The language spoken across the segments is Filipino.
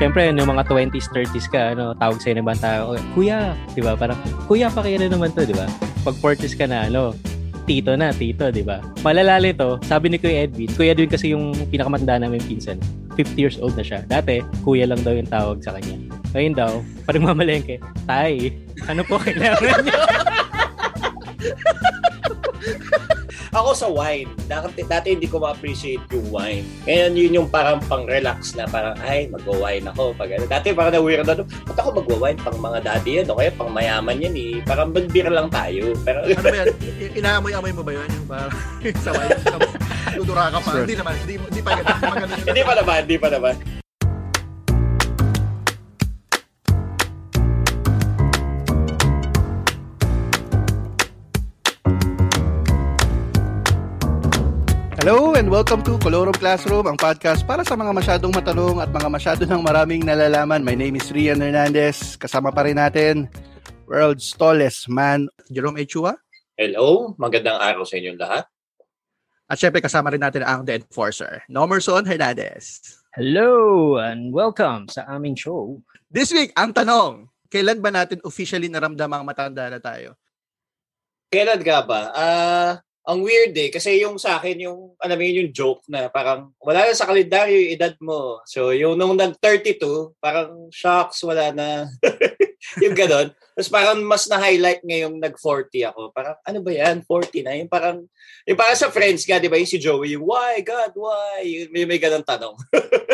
syempre, yung mga 20s, 30s ka, ano, tawag sa'yo naman tao, kuya, di ba? Parang, kuya, pa kaya naman to, di ba? Pag 40s ka na, ano, tito na, tito, di ba? Malalali to, sabi ni Kuya Edwin, Kuya Edwin kasi yung pinakamatanda namin pinsan, 50 years old na siya. Dati, kuya lang daw yung tawag sa kanya. Ngayon daw, parang mamalengke, tay, ano po kailangan niyo? Ako sa wine. Dati, dati hindi ko ma-appreciate yung wine. Ngayon yun yung parang pang-relax na parang, ay, magwa-wine ako. Pag, ano. Dati parang na-weird na, ba't ako magwa-wine? Pang mga daddy yan, o kaya pang mayaman yan eh. Parang magbira lang tayo. Pero, ano ba yan? Inaamoy-amoy mo ba yun? Yung parang sa wine? Tudura ka pa. Hindi naman. Hindi, hindi pa ganun. Hindi pa naman. Hindi pa naman. Hello and welcome to Colorum Classroom, ang podcast para sa mga masyadong matanong at mga masyado ng maraming nalalaman. My name is Rian Hernandez. Kasama pa rin natin, world's tallest man, Jerome Echua. Hello, magandang araw sa inyong lahat. At syempre kasama rin natin ang The Enforcer, Nomerson Hernandez. Hello and welcome sa aming show. This week, ang tanong, kailan ba natin officially naramdamang matanda na tayo? Kailan ka ba? Ah, uh, ang weird eh, kasi yung sa akin, yung, alam mo yung joke na parang, wala na sa kalendaryo yung edad mo. So, yung nung nag-32, parang shocks, wala na. yung ganon. Tapos parang mas na-highlight ngayong nag-40 ako. Parang, ano ba yan? 40 na? Yung parang, yung parang sa friends ka, di ba? Yung si Joey, why, God, why? Yung, may, may ganon tanong.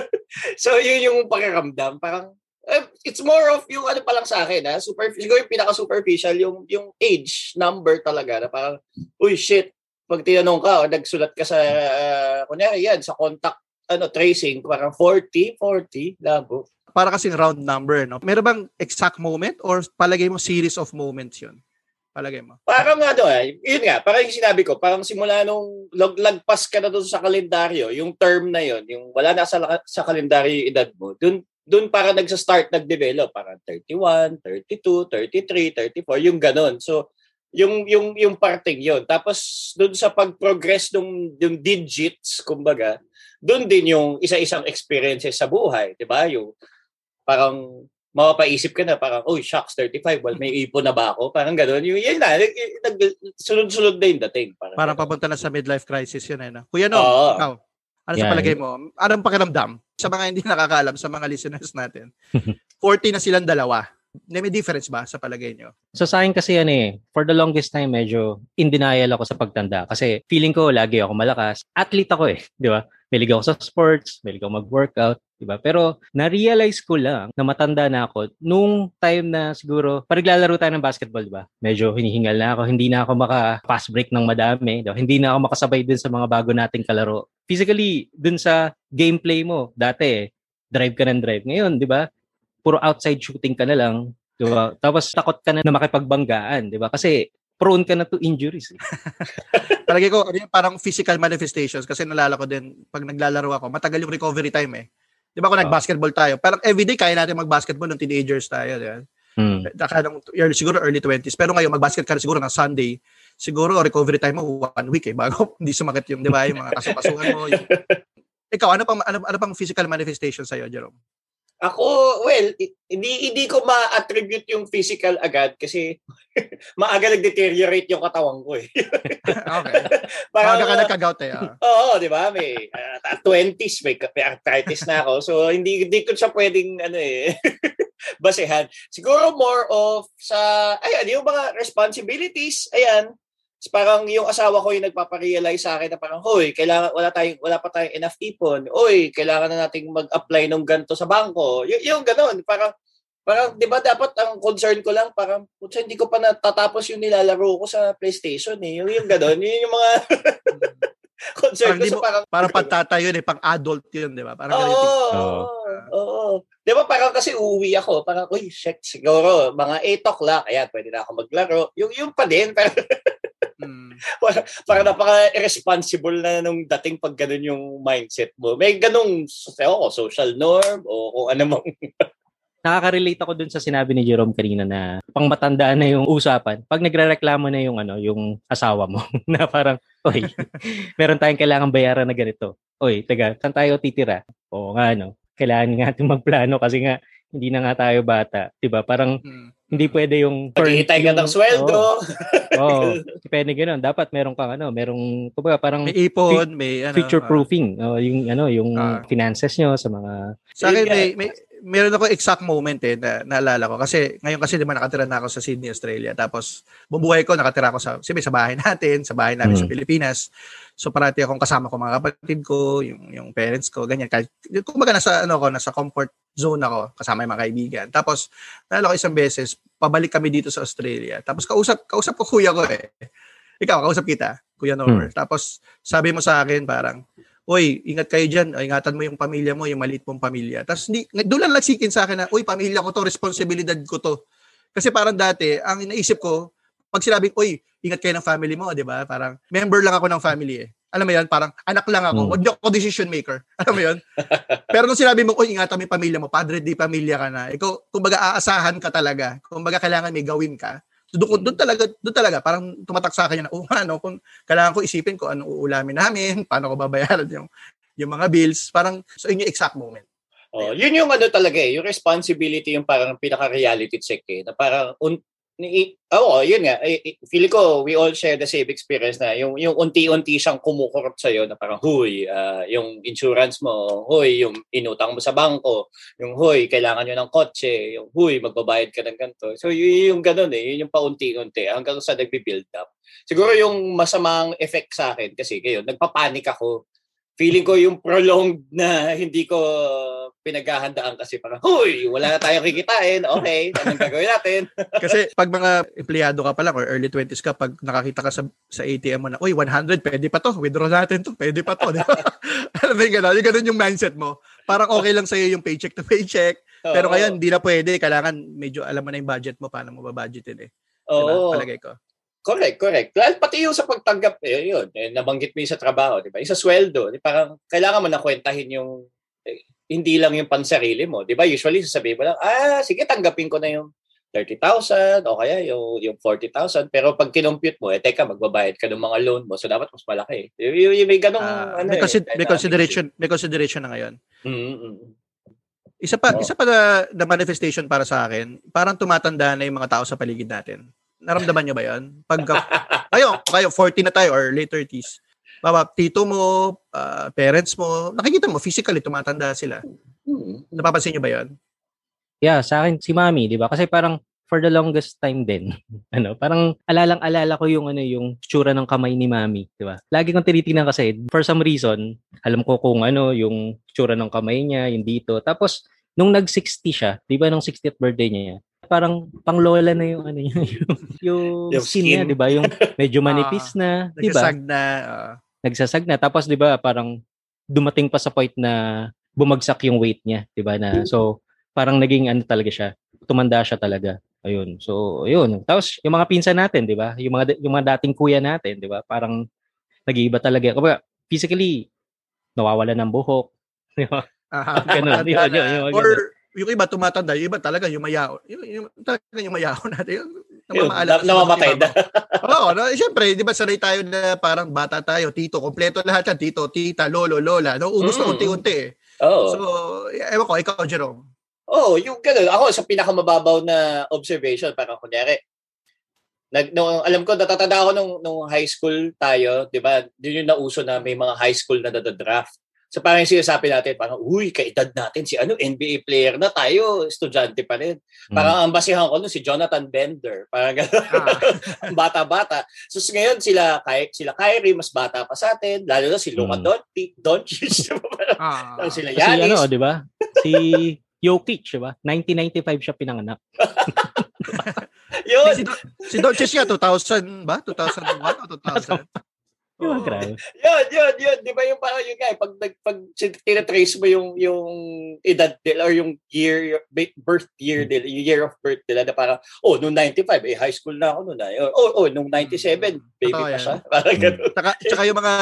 so, yun yung pakiramdam. Parang, uh, it's more of yung ano pa lang sa akin, ha? Super, siguro yung pinaka-superficial, yung, yung age number talaga, na parang, uy, shit, pag tinanong ka o nagsulat ka sa, uh, kunyari yan, sa contact ano tracing, parang 40, 40, labo. Para kasing round number, no? Meron bang exact moment or palagay mo series of moments yun? Palagay mo? Parang ano eh, yun nga, parang yung sinabi ko, parang simula nung lag, lagpas ka na doon sa kalendaryo, yung term na yun, yung wala na sa, sa kalendaryo yung edad mo, dun, dun para nagsa-start nag-develop, parang 31, 32, 33, 34, yung ganon. So, yung yung yung parting yon tapos doon sa pag-progress ng yung digits kumbaga doon din yung isa-isang experiences sa buhay 'di ba? Yung parang mapapaisip ka na parang oh shucks 35 well may ipon na ba ako? Parang ganoon yung yun na nag, sunod-sunod na yung dating. Parang, parang papunta na sa midlife crisis yun eh no? Kuya no Oo. ikaw ano yeah. sa palagay mo? Anong pakiramdam? Sa mga hindi nakakaalam sa mga listeners natin. 40 na silang dalawa may difference ba sa palagay nyo? So sa akin kasi yan eh, for the longest time medyo in denial ako sa pagtanda kasi feeling ko lagi ako malakas. Athlete ako eh, di ba? Malig ako sa sports, malig ako mag-workout, di ba? Pero na-realize ko lang na matanda na ako nung time na siguro, pag naglalaro tayo ng basketball, di ba? Medyo hinihingal na ako, hindi na ako maka-fast break ng madami, di ba? Hindi na ako makasabay dun sa mga bago nating kalaro. Physically, dun sa gameplay mo, dati, drive ka ng drive. Ngayon, di ba? Puro outside shooting ka na lang, 'di ba? Tapos takot ka na na makipagbanggaan, 'di ba? Kasi prone ka na to injuries. Eh. Palagi ko, ano parang physical manifestations kasi nalala ko din pag naglalaro ako, matagal yung recovery time eh. 'Di ba kung nag-basketball tayo? Parang everyday kaya natin mag-basketball ng teenagers tayo, 'di ba? Hmm. Ng early, siguro early 20s. Pero ngayon, mag-basket ka na siguro ng Sunday. Siguro, recovery time mo, one week eh, bago hindi sumakit yung, di ba, yung mga kasukasuhan mo. Yung... Ikaw, ano pang, ano, ano pang physical manifestation sa'yo, Jerome? Ako, well, hindi hindi ko ma-attribute yung physical agad kasi maaga nag-deteriorate yung katawan ko eh. okay. Parang, maaga ka nagka-gout eh. Uh. Oo, di ba? May uh, 20s, may, may arthritis na ako. So, hindi, hindi ko siya pwedeng ano eh, basehan. Siguro more of sa, ayan, yung mga responsibilities, ayan, parang yung asawa ko yung nagpaparealize sa akin na parang, hoy, kailangan, wala, tayong, wala pa tayong enough ipon. Hoy, kailangan na nating mag-apply ng ganto sa bangko. Y- yung ganoon, parang, parang, di ba dapat ang concern ko lang, parang, putsa, hindi ko pa natatapos yung nilalaro ko sa PlayStation eh. Yung, yung ganoon, yun yung mga concern parang ko. So, parang, parang pantata yun eh, pang adult yun, di ba? Parang oo, oo, oo. Di ba parang kasi uuwi ako, parang, uy, shit, siguro, mga 8 o'clock, ayan, pwede na ako maglaro. Yung, yung pa din, parang, Mm. para, napaka-irresponsible na nung dating pag ganun yung mindset mo. May ganung oh, social norm o kung ano mang nakaka-relate ako dun sa sinabi ni Jerome kanina na pang matanda na yung usapan. Pag nagrereklamo na yung ano, yung asawa mo na parang, oy, meron tayong kailangan bayaran na ganito. Oy, taga, saan tayo titira? O nga, ano. kailangan nga natin magplano kasi nga hindi na nga tayo bata, 'di ba? Parang hmm. hindi pwede yung Paghihintay ka ng sweldo. Oo. Oh, oh, depende ganoon. Dapat meron kang ano, merong kumbaga parang may ipon, may ano, future proofing, uh, oh, yung ano, yung uh, finances nyo sa mga Sa akin may, may meron ako exact moment eh na naalala ko kasi ngayon kasi ba nakatira na ako sa Sydney, Australia. Tapos bubuhay ko nakatira ako sa sabi sa bahay natin, sa bahay namin mm. sa Pilipinas. So parati akong kasama ko mga kapatid ko, yung yung parents ko, ganyan. Kahit kumbaga nasa ano ko, nasa comfort zone ako kasama yung mga kaibigan. Tapos naalala ko isang beses, pabalik kami dito sa Australia. Tapos kausap kausap ko kuya ko eh. Ikaw, kausap kita, Kuya Norbert. Hmm. Tapos sabi mo sa akin parang, Uy, ingat kayo dyan. Ingatan mo yung pamilya mo, yung maliit mong pamilya. Tapos hindi, doon lang nagsikin sa akin na, uy, pamilya ko to, responsibilidad ko to. Kasi parang dati, ang inaisip ko, pag sinabing, uy, ingat kayo ng family mo, di ba? Parang, member lang ako ng family eh. Alam mo yan, parang anak lang ako. Hmm. ako decision maker. Alam mo yan? Pero nung sinabi mo, ingatan mo yung pamilya mo, padre di pamilya ka na. Ikaw, kumbaga aasahan ka talaga. Kumbaga kailangan may gawin ka. So doon, doon talaga, doon talaga parang tumatak sa akin na, oh, ano, kung kailangan ko isipin ko ano uulamin namin, paano ko babayaran yung yung mga bills, parang so yun yung exact moment. Oh, yun yung ano talaga eh, yung responsibility yung parang pinaka-reality check eh, na parang un- ni oh, yun nga. Eh, feel ko we all share the same experience na yung yung unti-unti siyang kumukurot sa iyo na parang huy, uh, yung insurance mo, huy, yung inutang mo sa bangko, yung huy, kailangan niyo ng kotse, yung huy, magbabayad ka ng ganito. So yun yung ganun eh, yun yung paunti-unti hanggang sa nagbi-build up. Siguro yung masamang effect sa akin kasi ngayon, nagpapanik ako feeling ko yung prolonged na hindi ko pinaghahandaan kasi parang, huy, wala na tayong kikitain. Okay, anong gagawin natin? kasi pag mga empleyado ka pa lang or early 20s ka, pag nakakita ka sa, sa ATM mo na, uy, 100, pwede pa to. Withdraw natin to. Pwede pa to. Alam mo yung gano'n? Yung gano'n yung mindset mo. Parang okay lang sa'yo yung paycheck to paycheck. Pero ngayon, hindi na pwede. Kailangan medyo alam mo na yung budget mo, paano mo ba-budgetin eh. Oo. Diba? Palagay ko. Correct, correct. Lalo pati yung sa pagtanggap, eh, yun, eh, nabanggit mo yung sa trabaho, di ba? Yung sa sweldo, di, parang kailangan mo na kwentahin yung, eh, hindi lang yung pansarili mo, di ba? Usually, sasabihin mo lang, ah, sige, tanggapin ko na yung 30,000 o kaya yung, yung 40,000. Pero pag kinompute mo, eh, teka, magbabayad ka ng mga loan mo, so dapat mas malaki. Y- y- y- may ganong, uh, ano may, consi- eh, may consideration, may consideration na ngayon. Mm-hmm. Isa pa, oh. isa pa na, na manifestation para sa akin, parang tumatanda na yung mga tao sa paligid natin. Naramdaman niyo ba 'yan? Pag kayo, kayo 40 na tayo or late 30s. Baba, tito mo, uh, parents mo, nakikita mo physically tumatanda sila. Hmm. Napapansin niyo ba 'yon? Yeah, sa akin si Mami, 'di ba? Kasi parang for the longest time din. ano, parang alalang-alala ko yung ano yung tsura ng kamay ni Mami, 'di ba? Lagi kong tinitingnan kasi for some reason, alam ko kung ano yung tsura ng kamay niya, yung dito. Tapos nung nag-60 siya, 'di ba nung 60th birthday niya, parang pang lola na yung ano yung yung, yung skin, niya, 'di ba? Yung medyo manipis uh, na, 'di ba? Nagsasag na. Uh. Nagsasag na tapos 'di ba parang dumating pa sa point na bumagsak yung weight niya, 'di ba na. So parang naging ano talaga siya. Tumanda siya talaga. Ayun. So, ayun. Tapos yung mga pinsan natin, 'di ba? Yung mga yung mga dating kuya natin, 'di ba? Parang nag-iiba talaga. Kumbaga, physically nawawala ng buhok, 'di ba? Aha, ganun. Yun, yun, yun, yun, or yung iba tumatanda, yung iba talaga yung mayaon. Yung, yung talaga yung mayaon natin. Yung, namamaala. Namamatay na. Oo, no, siyempre, di ba sanay tayo na parang bata tayo, tito, kompleto lahat yan, tito, tita, lolo, lola. No, ubus mm. na unti-unti eh. Oh. So, ewan ko, ikaw, Jerome. Oo, oh, yung gano'n. Ako, sa pinakamababaw na observation, parang kunyari, nag, no, alam ko, natatanda ako nung, nung high school tayo, di ba? Yun yung nauso na may mga high school na nadadraft. So parang yung sinasabi natin, parang, uy, kaedad natin si ano, NBA player na tayo, estudyante pa rin. Parang mm. ang basihan ko nun si Jonathan Bender. Parang gano'n. Ah. bata-bata. So ngayon sila, kay, sila Kyrie, mas bata pa sa atin. Lalo na si Luka mm. Doncic. Doncic. ah. sila Yanis. Si ano, di ba? Si Jokic, di ba? 1995 siya pinanganak. Yun. Si, si Doncic nga, 2000 ba? 2001 o 2000? Di ba, grabe? yun, yun, yun. Di ba yung parang yun nga, eh, pag, pag tinatrace mo yung, yung edad nila or yung year, birth year hmm. nila, yung year of birth nila na parang, oh, nung 95, eh, high school na ako noon. Ah. Oh, oh, nung 97, hmm. baby Totoo pa siya. Parang hmm. ganun. Tsaka, tsaka yung mga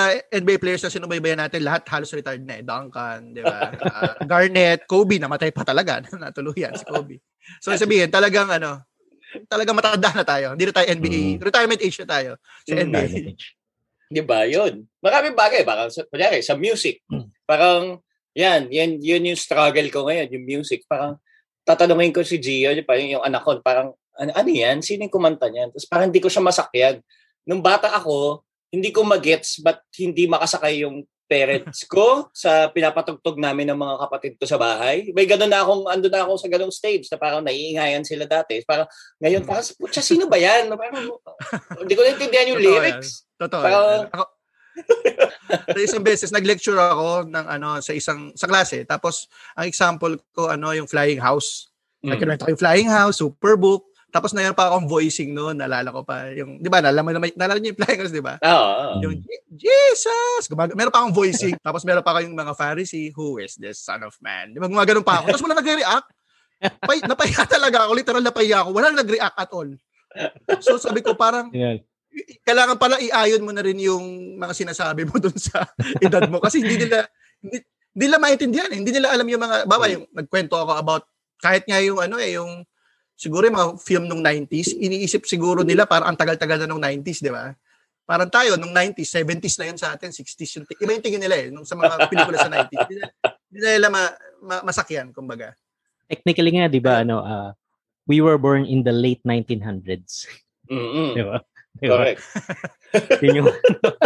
NBA players na sinubaybayan natin, lahat halos retired na eh. Duncan, di ba? Uh, Garnett, Kobe, namatay pa talaga. Natuluyan si Kobe. So sabihin, talagang ano, talagang matanda na tayo. Hindi na tayo NBA. Mm. Retirement age na tayo sa NBA. Di ba? Yun. Maraming bagay. Parang, kunyari, sa music. Hmm. Parang, Yan, yan, yun yung struggle ko ngayon, yung music. Parang tatanungin ko si Gio, yung, parang yung anak ko, parang, ano, ano yan? Sino yung kumanta niyan? Tapos parang hindi ko siya masakyan. Nung bata ako, hindi ko magets but hindi makasakay yung parents ko sa pinapatugtog namin ng mga kapatid ko sa bahay. May gano'n na akong, ando na ako sa ganong stage na parang naiingayan sila dati. Parang, ngayon, Hmm. parang, putya, sino ba yan? Parang, hindi ko naintindihan yung lyrics. Totoo. Yan. Ako, sa isang beses, nag-lecture ako ng ano sa isang sa klase. Tapos, ang example ko, ano, yung flying house. Mm. Nagkinuwento ko yung flying house, superbook. Tapos na pa akong voicing noon, naalala ko pa. Yung, di ba, naalala mo naman, naalala niyo yung flying house, di ba? Oo. oo. Yung "Je- Jesus! Gumag- meron pa akong voicing. Tapos meron pa kayong mga Pharisee, who is this son of man? Di ba, gumagano'n pa ako. Tapos wala nagre-react. Pay, napahiya talaga ako. Literal napahiya ako. Wala nag-react at all. So sabi ko parang, Yan. Kailangan pala iayon mo na rin yung mga sinasabi mo dun sa edad mo. Kasi hindi nila, hindi, hindi nila maintindihan. eh. Hindi nila alam yung mga, baba yung nagkwento ako about, kahit nga yung ano eh, yung, siguro yung mga film nung 90s, iniisip siguro nila parang ang tagal-tagal na nung 90s, di ba? Parang tayo, nung 90s, 70s na yun sa atin, 60s yung, iba yung tingin nila eh, nung sa mga pelikula sa 90s. Hindi nila, hindi nila ma, ma, masakyan, kumbaga. Technically nga, di ba, ano, ah, we were born in the late 1900s. Mm-mm. Di ba? Correct. Yun yung,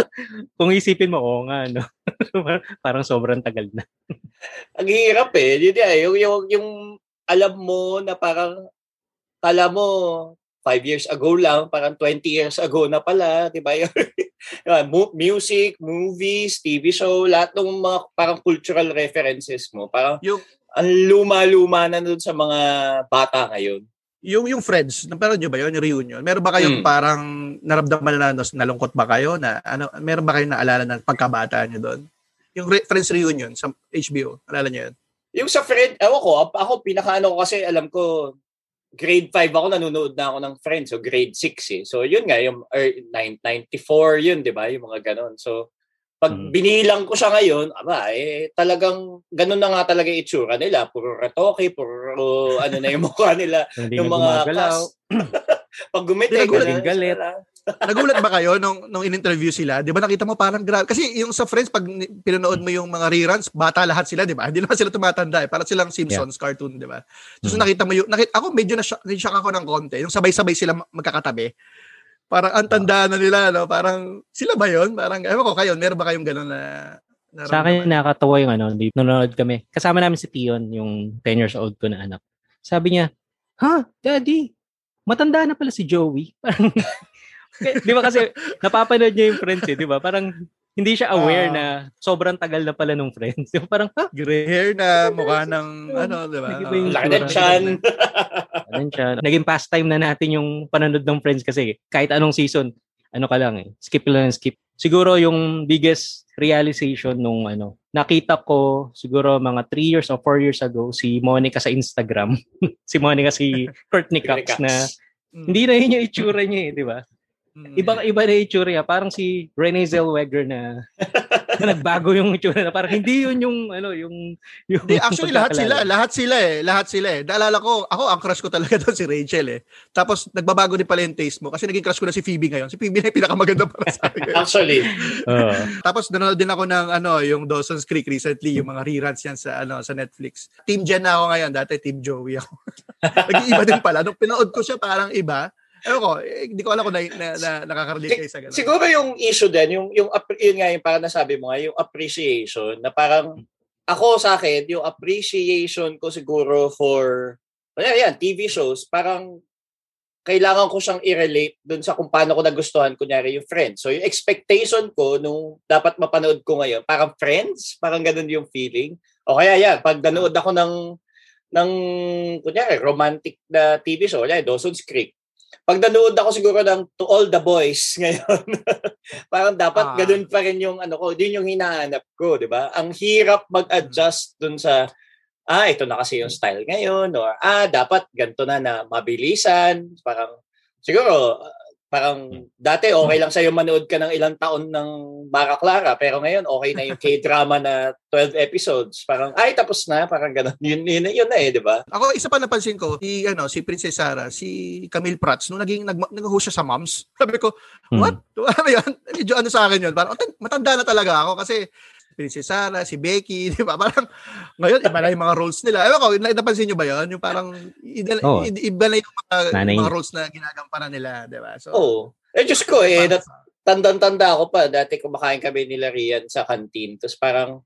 kung isipin mo, oo nga, no? Parang sobrang tagal na. Ang hirap eh. Yun yan, yung, yung, yung alam mo na parang, kala mo, five years ago lang, parang 20 years ago na pala, di ba? Music, movies, TV show, lahat ng mga parang cultural references mo, parang Yung, ang luma-luma na dun sa mga bata ngayon. Yung yung friends, napanood nyo ba yun, yung reunion? Meron ba kayong Mm. parang naramdaman na nas- nalungkot ba kayo na ano, meron ba kayong naalala ng pagkabata nyo doon? Yung re- friends reunion sa HBO, naalala nyo yun? Yung sa friend, ewan ko, ako pinakaano ko kasi alam ko, grade 5 ako, nanonood na ako ng Friends, so grade 6 eh. So yun nga, yung er, 994 yun, di ba? Yung mga ganon. So pag Mm. binilang ko siya ngayon, aba, eh, talagang ganun na nga talaga itsura nila. Puro retoke, puro ano na yung mukha nila. Hindi yung mga gumagalaw. pag gumiti, ganun galit. Nagulat ba kayo nung, nung in-interview sila? Di ba nakita mo parang grabe? Kasi yung sa Friends, pag pinanood mo yung mga reruns, bata lahat sila, di ba? Hindi naman sila tumatanda eh. Parang silang Simpsons cartoon, di ba? So Mm. nakita mo yung, nakita, ako medyo na-shock, na-shock ako ng konti. Yung sabay-sabay sila ma- magkakatabi. Parang ang tanda na nila, no? Parang sila ba yun? Parang, ewan ko kayo, meron ba kayong gano'n na Sa akin, nakakatawa yung ano, nanonood kami. Kasama namin si Tion, yung 10 years old ko na anak. Sabi niya, ha, daddy, matanda na pala si Joey. Parang, di ba kasi napapanood niya yung friends eh, di ba? Parang hindi siya aware Ah. na sobrang tagal na pala nung friends. Ba? Parang, ha, Gray hair na, mukha ng, ano, di ba? Yung Laki ng chan. Ganun siya. Naging pastime na natin yung panonood ng Friends kasi kahit anong season, ano ka lang eh, skip lang ng skip. Siguro yung biggest realization nung ano, nakita ko siguro mga 3 years or 4 years ago si Monica sa Instagram. si Monica si Courtney Cox Cox. na Mm, hindi na yun yung itsura niya eh, di ba? Ibang iba na yung itsura niya. Parang si Renee Zellweger na, na nagbago yung itsura na parang hindi yun yung ano yung yung Hindi, actually lahat sila, lahat sila eh, lahat sila eh. Naalala ko, ako ang crush ko talaga doon si Rachel eh. Tapos nagbabago din pala yung taste mo kasi naging crush ko na si Phoebe ngayon. Si Phoebe na yung pinakamaganda para sa akin. Actually, Oo. Tapos nanonood din ako ng ano, yung Dawson's Creek recently, yung mga reruns yan sa ano sa Netflix. Team Jen na ako ngayon, dati Team Joey ako. Nag-iiba din pala. Nung pinood ko siya, parang iba. Ewan ko, eh, hindi ko alam kung na, na, na, nakaka-relate kayo sa ganun. siguro yung issue din, yung, yung, yun nga yung parang nasabi mo nga, yung appreciation, na parang, ako sa akin, yung appreciation ko siguro for, yan, yan, TV shows, parang, kailangan ko siyang i-relate dun sa kung paano ko nagustuhan, kunyari yung Friends. So yung expectation ko nung dapat mapanood ko ngayon, parang Friends, parang ganun yung feeling. O kaya yan, pag nanood ako ng, ng, kunyari, romantic na TV show, yan, Dawson's Creek, pag nanood ako siguro ng To All the Boys ngayon, parang dapat Ah. ganun pa rin yung ano ko, din yung hinahanap ko, di ba? Ang hirap mag-adjust dun sa, ah, ito na kasi yung style ngayon, or ah, dapat ganito na na mabilisan, parang, siguro, parang dati okay lang sa'yo manood ka ng ilang taon ng Mara Clara, pero ngayon okay na yung K-drama na 12 episodes. Parang, ay, tapos na, parang ganun. Yun, yun, yun na eh, di ba? Ako, isa pa napansin ko, si, ano, si Princess Sarah, si Camille Prats, nung naging, nag, nag-host siya sa Moms, sabi ko, Hmm. what? Ano yun? Medyo ano sa akin yun? Parang, "Oh, matanda na talaga ako kasi Princess Sarah, si Becky, di ba? Parang, ngayon, iba na yung mga roles nila. Ewan ko, napansin nyo ba yun? Yung parang, iba, Oo. iba na yung mga, Nanay. mga roles na ginagampanan nila, di ba? So, Oo. Eh, Diyos ko eh, nat- tandang-tanda ako pa, dati kumakain kami nila Rian sa canteen. Tapos parang,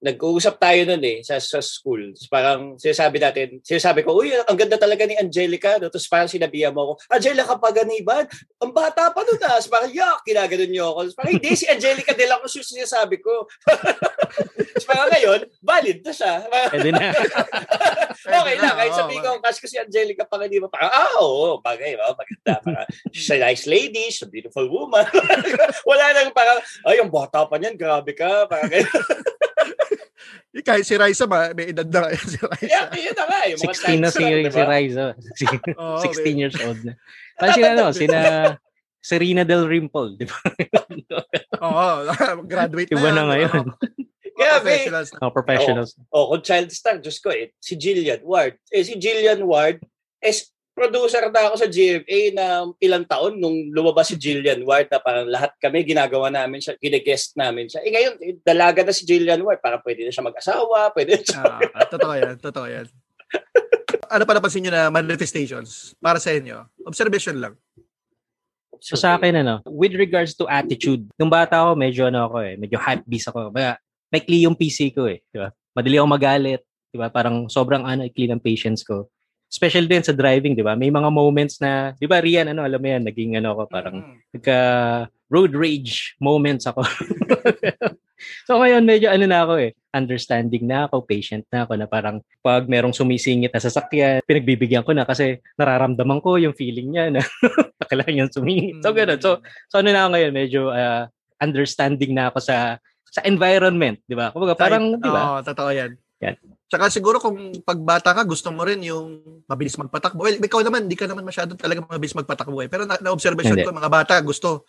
nag-uusap tayo nun eh, sa, sa school. Parang, sinasabi natin, sinasabi ko, uy, ang ganda talaga ni Angelica. No? Tapos parang sinabihan mo ako, Angelica Paganiban, ang bata pa nun ah. Parang, yak, kinaganon niyo ako. Tapos parang, hindi, si Angelica de la Cruz yung sinasabi ko. Parang ngayon, valid na siya. Pwede na. okay lang, kahit sabihin ko, crush ko si Angelica Paganiban, parang, ah, oo, bagay, oh, maganda. Parang, she's a nice lady, she's a beautiful woman. Wala nang parang, ay, ang bata pa niyan, grabe ka. Parang, kahit si Raisa, ma, may edad na kaya si Raisa. yeah, yun na nga. eh, mga 16 na si, lang, si diba? Riza. Oo, 16 years old na. Parang sina, ano, sina Serena Del Rimple, di ba? Oo, graduate na. Iba na yan. ngayon. Kaya, may, professionals na. Mga professionals. oh, kung child star, Diyos ko, eh, si Jillian Ward. Eh, si Jillian Ward, eh, producer na ako sa GMA na ilang taon nung lumabas si Jillian Ward na parang lahat kami ginagawa namin siya, ginagest namin siya. Eh ngayon, eh, dalaga na si Jillian Ward, parang pwede na siya mag-asawa, pwede na siya. Ah, totoo yan, totoo yan. ano pa napansin nyo na manifestations para sa inyo? Observation lang. So sa akin, ano, with regards to attitude, nung bata ako, medyo ano ako eh, medyo hype beast ako. Kaya, may clean yung PC ko eh, di ba? Madali ako magalit, di ba? Parang sobrang ano, clean ang patience ko. Especially din sa driving, di ba? May mga moments na, di ba, Rian, ano, alam mo yan, naging ano ako, parang Mm. nagka road rage moments ako. so ngayon medyo ano na ako eh, understanding na ako, patient na ako na parang pag merong sumisingit na sasakyan, pinagbibigyan ko na kasi nararamdaman ko yung feeling niya na kailangan niyang sumingit. So ganun. So, so ano na ako ngayon, medyo ah, understanding na ako sa sa environment, di ba? Kumbaga parang, di ba? Oo, totoo yan. Yan. Tsaka siguro kung pagbata ka, gusto mo rin yung mabilis magpatakbo. Well, ikaw naman, di ka naman masyado talaga mabilis magpatakbo eh. Pero na, na-observation Hindi. ko, mga bata, gusto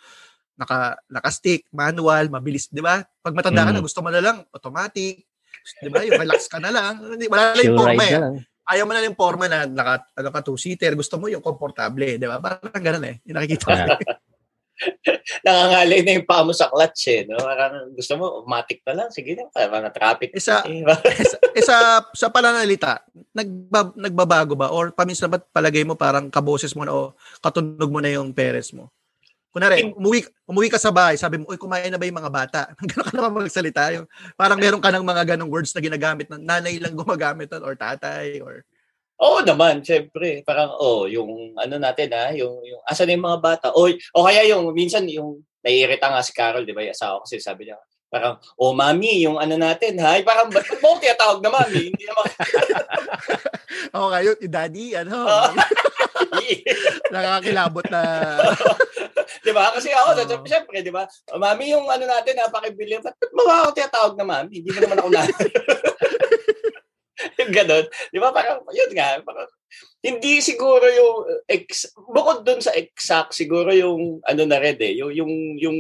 naka, naka-stick, manual, mabilis, di ba? Pag matanda ka na, Mm. gusto mo na lang, automatic. Di ba? Yung relax ka na lang. Hindi- Wala na yung forma eh. na. Ayaw mo na yung forma na naka, ano ka, two-seater. Gusto mo yung komportable, di ba? Parang ganun eh. Yung nakikita ko. Nangangalay na yung paa mo sa clutch eh. No? Parang gusto mo, automatic na lang. Sige na, parang traffic. Isa, Eh, eh sa, sa pananalita, nagba, nagbabago ba? Or paminsan ba't palagay mo parang kaboses mo na o katunog mo na yung parents mo? Kunwari, umuwi, umuwi ka sa bahay, sabi mo, uy, kumain na ba yung mga bata? Gano'n ka naman magsalita. Yung, parang meron ka ng mga ganong words na ginagamit na nanay lang gumagamit nun, or tatay, or... Oo naman, syempre. Parang, oh, yung ano natin ha, yung, yung asan na yung mga bata? O, o kaya yung, minsan yung, naiirita nga si Carol, di ba, yung asawa ko kasi sabi niya, parang, oh, mami, yung ano natin ha, parang, ba't mo tawag na mami? Hindi naman, Oo, oh, kayo, daddy, ano, Oo. nakakilabot na... di ba? Kasi ako, Oo. syempre, di ba, oh, mami, yung ano natin ha, pakibili, ba't mo ako tinatawag na mami? Hindi mo naman ako na. yung ganon. Di ba? Parang, yun nga, parang, hindi siguro yung ex, bukod dun sa exact siguro yung ano na red eh yung yung yung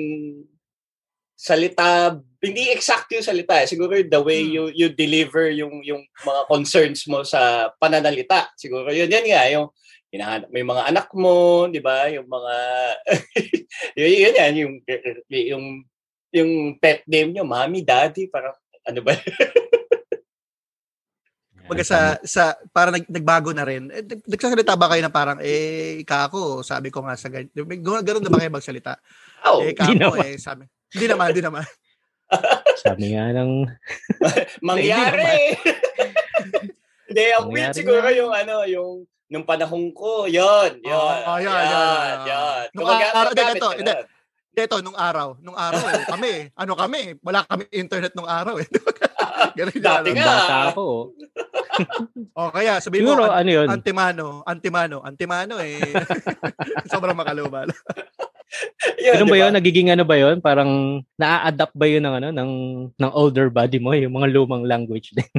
salita hindi exact yung salita eh. siguro yung the way Hmm. you you deliver yung yung mga concerns mo sa pananalita siguro yun yan nga yung hinahanap mo yung mga anak mo di ba yung mga yun, yun yan yung yung yung pet name nyo mommy daddy parang ano ba Baga sa, sa, para nag, nagbago na rin. Eh, nag- nagsasalita ba kayo na parang, eh, kako, sabi ko nga sa ganyan. Gano'n na ba kayo magsalita? oh eh, Hindi kako, naman. eh, sabi. Hindi naman, hindi naman. Sabi nga ng mangyari hindi ang weird siguro nga. yung ano yung nung panahon ko yon yon Oo, yan, yan, yan. yan Nung Gumaga- araw- ka hindi. nun. Ito, nung araw. Nung araw, kami, ano kami, wala kami internet nung araw eh. Ganun yung Dati nga. bata ako. O kaya, sabihin mo, Siguro an- ano yun, antimano, antimano, antimano eh. Sobrang makaluma. Yun, Ano ba yun? Nagiging ano ba yun? Parang naa-adapt ba yun ng ano ng ng older body mo yung mga lumang language din.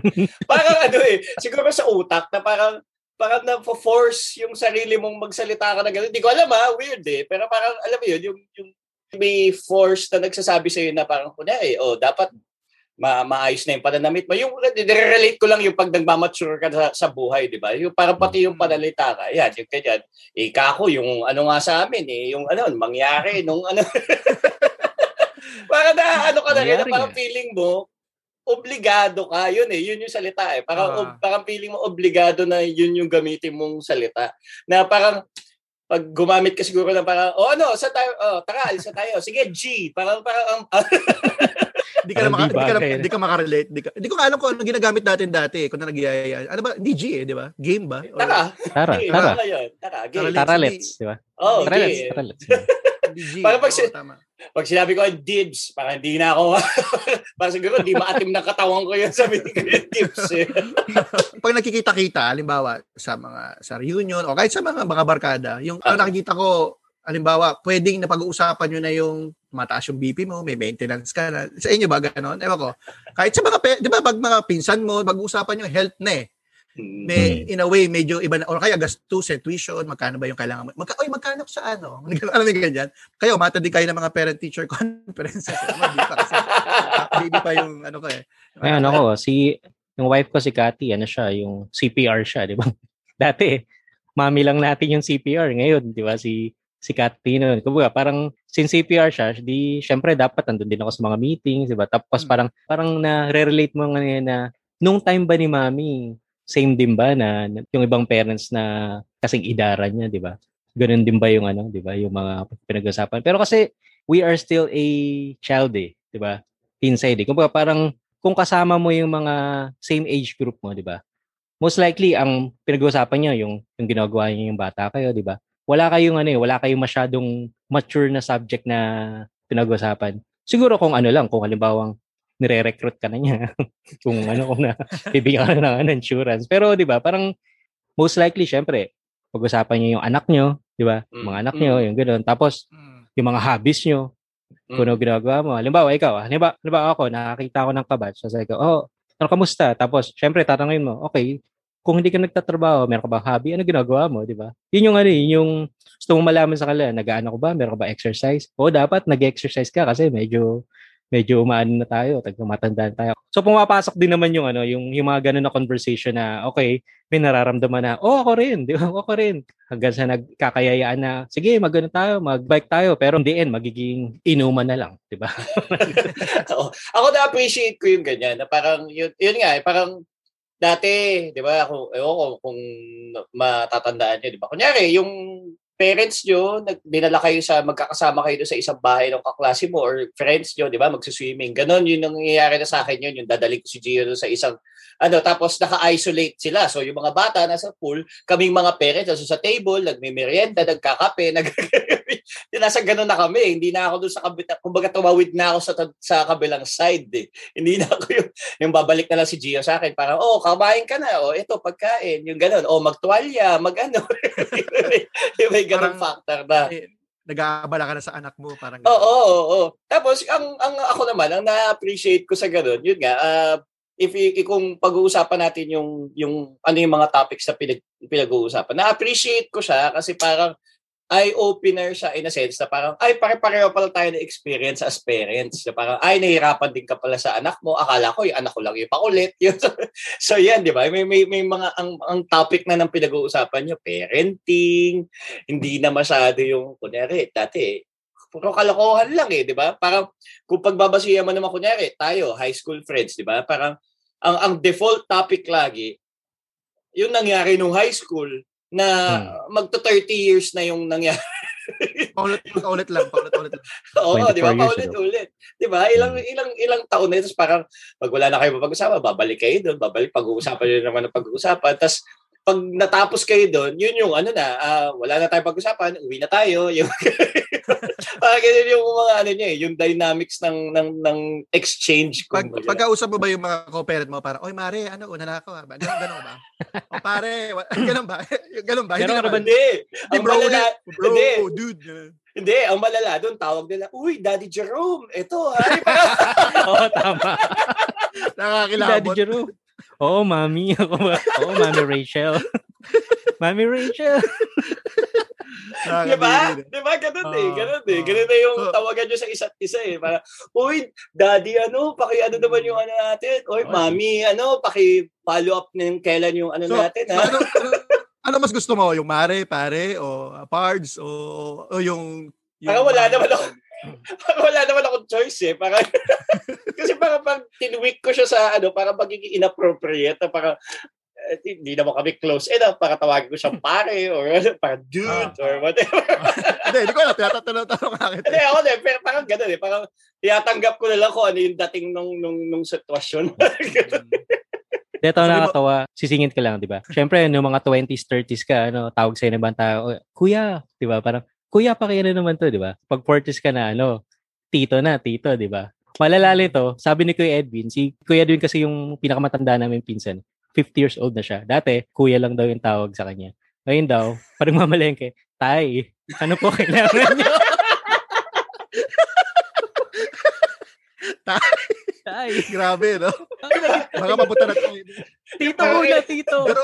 parang ano eh siguro sa utak na parang parang na-force yung sarili mong magsalita ka na gano'n. Hindi ko alam ha, weird eh. Pero parang, alam mo yun, yung, yung may force na nagsasabi sa'yo na parang, kuna eh, oh, dapat ma maayos na yung pananamit mo. Yung, nire-relate ko lang yung pag nagmamature ka sa, sa buhay, di ba? Yung parang pati yung panalita ka. Yan, yung ganyan. Eh, kako, yung ano nga sa amin eh, yung ano, mangyari, nung ano. Parang na, ano ka na rin, parang feeling mo, obligado ka. Yun eh, yun yung salita eh. Parang, Ah. ob- parang feeling mo obligado na yun yung gamitin mong salita. Na parang, pag gumamit ka siguro ng parang, oh ano, sa tayo, oh, tara, alis na tayo. Sige, G. Parang, parang, ang- Hindi ka maka, di ka di ka makarelate. Di, ka, di ko alam kung ano ginagamit natin dati. Kung na nagyayaya. Ano ba? Hindi G eh, di ba? Game ba? Or- tara. Tara, tara. ano? Tara, game. Tara, let's, di ba? Oh, Tara, let's, tara, let's. Hindi G. Parang pag si- tama. Pag sinabi ko dibs, parang hindi na ako, parang siguro di maatim ng katawan ko yun sabi ko yung dibs eh. Pag nakikita-kita, halimbawa, sa mga sa reunion o kahit sa mga mga barkada, yung ang Ah. nakikita ko, halimbawa, pwedeng napag-uusapan nyo na yung mataas yung BP mo, may maintenance ka na. Sa inyo ba ganon? Ewan ko. Kahit sa mga, pe- di ba, pag mga pinsan mo, mag-uusapan yung health na eh. Hmm. May, in a way, medyo iba na, or kaya gastusin, tuition, magkano ba yung kailangan mo? Magka, oy, magkano sa ano? Alam mo yung ganyan? Kayo, mata din kayo ng mga parent-teacher conferences. Ano, di pa kasi, baby pa yung ano ko eh. Ngayon ako, si, yung wife ko si Cathy, ano siya, yung CPR siya, di ba? Dati, mami lang natin yung CPR. Ngayon, di ba, si si Cathy noon. Kumbaga, parang since CPR siya, di, syempre dapat nandun din ako sa mga meetings, di ba? Tapos Hmm. parang, parang na-relate mo ngayon na, nung time ba ni mami, same din ba na, na- yung ibang parents na kasing idara niya, di ba? Ganun din ba yung ano, di ba? Yung mga pinag-usapan. Pero kasi, we are still a child eh, di ba? Inside eh. Kumbaga, parang, kung kasama mo yung mga same age group mo, di ba? Most likely, ang pinag-uusapan niya, yung, yung ginagawa niya yung bata kayo, di ba? Wala kayong ano eh, wala kayong masyadong mature na subject na pinag-uusapan. Siguro kung ano lang, kung halimbawang nire-recruit ka na niya, kung ano, kung na, bibigyan ka na ng insurance. Pero di ba, parang most likely, syempre, pag-usapan niyo yung anak niyo, di ba? Mm. Mga anak niyo, Mm. yung gano'n. Tapos, Mm. yung mga hobbies kung ano ginagawa mo. Halimbawa, ikaw, halimbawa, halimbawa ako, nakakita ko ng kabatch, sasabi ko, oh, ano, kamusta? Tapos, syempre, tatanungin mo, okay, kung hindi ka nagtatrabaho, meron ka ba hobby, ano ginagawa mo, di ba? Yun yung ano, yun yung gusto mo malaman sa kanila, nag-ano ko ba, meron ka ba exercise? O dapat nag-exercise ka kasi medyo medyo umaano na tayo, tag matandaan tayo. So pumapasok din naman yung ano, yung yung mga ganun na conversation na okay, may nararamdaman na, oh ako rin, di ba? Ako rin. Hanggang sa nagkakayayaan na, sige, magano tayo, mag-bike tayo, pero in the end, magiging inuman na lang, di ba? Ako na-appreciate ko yung ganyan, na parang, yun, yun nga, eh, parang, dati, di ba, kung, ewan ko, kung matatandaan nyo, di ba? Kunyari, yung parents nyo, nag, dinala kayo sa, magkakasama kayo sa isang bahay ng kaklase mo or friends nyo, di ba, magsiswimming. Ganon, yun ang nangyayari na sa akin yun, yung dadali ko si Gio sa isang, ano, tapos naka-isolate sila. So, yung mga bata nasa pool, kaming mga parents, nasa sa table, nagme-merienda, nagkakape, nag nasa ganun na kami. Hindi na ako doon sa kabila, kumbaga tumawid na ako sa, sa kabilang side eh. Hindi na ako yung, yung babalik na lang si Gio sa akin. Parang, oh, kamain ka na. Oh, ito, pagkain. Yung ganun. Oh, magtuwalya, mag-ano. may Parang- factor na. Eh, nag-aabala ka na sa anak mo. Parang, Oo, oo, oo. Tapos, ang, ang ako naman, ang na-appreciate ko sa ganun, yun nga, ah, if, i- kung pag-uusapan natin yung, yung, ano yung mga topics na pinag, pinag-uusapan, na-appreciate ko siya kasi parang, eye-opener siya in a sense na parang, ay, pare-pareho pala tayo na experience as parents. Na parang, ay, nahihirapan din ka pala sa anak mo. Akala ko, yung anak ko lang yung pakulit. Yun. so, yan, di ba? May, may, may mga, ang, ang topic na ng pinag-uusapan nyo, parenting, hindi na masyado yung, kunyari, dati, puro kalokohan lang eh, di ba? Parang, kung pagbabasihan mo naman, kunyari, tayo, high school friends, di ba? Parang, ang, ang default topic lagi, yung nangyari nung high school, na magto 30 years na yung nangyari. Paulit, paulit lang, paulit-ulit lang. Oo, 24 di ba? Paulit-ulit. Di ba? Ilang, ilang, ilang taon na ito. Tapos parang, pag wala na kayo mapag-usapan, babalik kayo doon. Babalik, pag-uusapan nyo naman ang pag-uusapan. Tapos, pag natapos kayo doon, yun yung ano na, ah, wala na tayong pag-usapan, uwi na tayo. Yung, parang ganyan yung mga ano niya eh, yung dynamics ng ng ng exchange. Pag, kumbaga. pagkausap mo ba yung mga co-parent mo, parang, oy, Mare, ano, una na ako. ah." Ba? Ganun, ganun ba? o pare, ganun ba? ganun ba? Hindi Pero naman. Hindi. Hindi, Ang bro, malala, Bro, Hindi. dude. ganun. hindi, ang malala doon, tawag nila, uy, Daddy Jerome, ito, ha? Oo, tama. Daddy Nakakilabot. Jero. Oo, mami. Ako ba? Oo, mami Rachel. mami Rachel. Di ba? Nakakabilib. Di ba? Ganun eh. Oo, Ganun eh. oo. Ganun na yung tawagan nyo sa isa't isa eh. Para, uy, daddy, ano, paki ano naman yung ano natin. Uy, mami, ano, paki follow up ng kailan yung ano So, natin, ha? ano, ano, ano mas gusto mo? Yung Mare, pare, o uh, Pards, o, o yung... yung Parang wala naman ako. wala naman akong choice eh. Parang, kasi parang pag tinweak ko siya sa ano, para magiging inappropriate, eh, hindi naman kami close enough para tawagin ko siyang pare or ano, parang dude Ah. or whatever. Hindi, hindi ko alam. Tinatanong-tanong ka kita. Hindi, ako din. Pero parang gano'n eh. Parang tinatanggap ko na lang kung ano yung dating nung, nung, nung sitwasyon. Dito Sabi mo- nakakatawa, sisingit ka lang, di ba? Siyempre, no mga 20s, 30s ka, ano, tawag sa'yo ng ibang tao, "Oh, kuya, di ba? Parang, kuya, pakiano naman to, di ba? Pag 40s ka na, ano, tito na, tito, di ba? Malalali to, sabi ni Kuya Edwin, si Kuya Edwin kasi yung pinakamatanda namin pinsan, 50 years old na siya. Dati, kuya lang daw yung tawag sa kanya. Ngayon daw, parang mamalengke, tay, ano po kailangan nyo? Tay. tay, Grabe, no? Baka mapunta na tayo. tito muna, tito. Pero,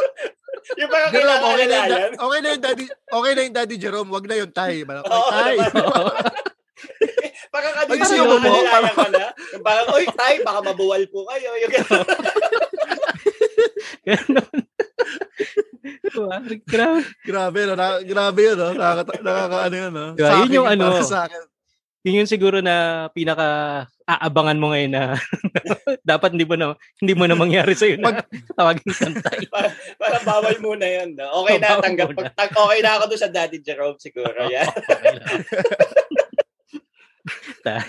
yung parang Jerome, kailangan okay na, yung, okay na yung daddy, okay na yung daddy Jerome, wag na yung tay. Parang, Oo, tay. Parang ano Ay, yung alalayan Parang- ka na. Yung parang, oy, tay, baka mabuwal po kayo. Yung Diba? Grabe. Grabe, no? Na, grabe yun, no? Nakaka, nakaka ano yun, no? Diba, Sa yun yung ano. para Sa akin. Yun yung siguro na pinaka aabangan mo ngayon na dapat hindi mo na hindi mo na mangyari sa na tawagin kang tay. Parang bawal muna yun. No? Okay na, Bawal tanggap. muna. Pag, tag- okay na ako doon sa Daddy Jerome siguro. Yan. Okay tay.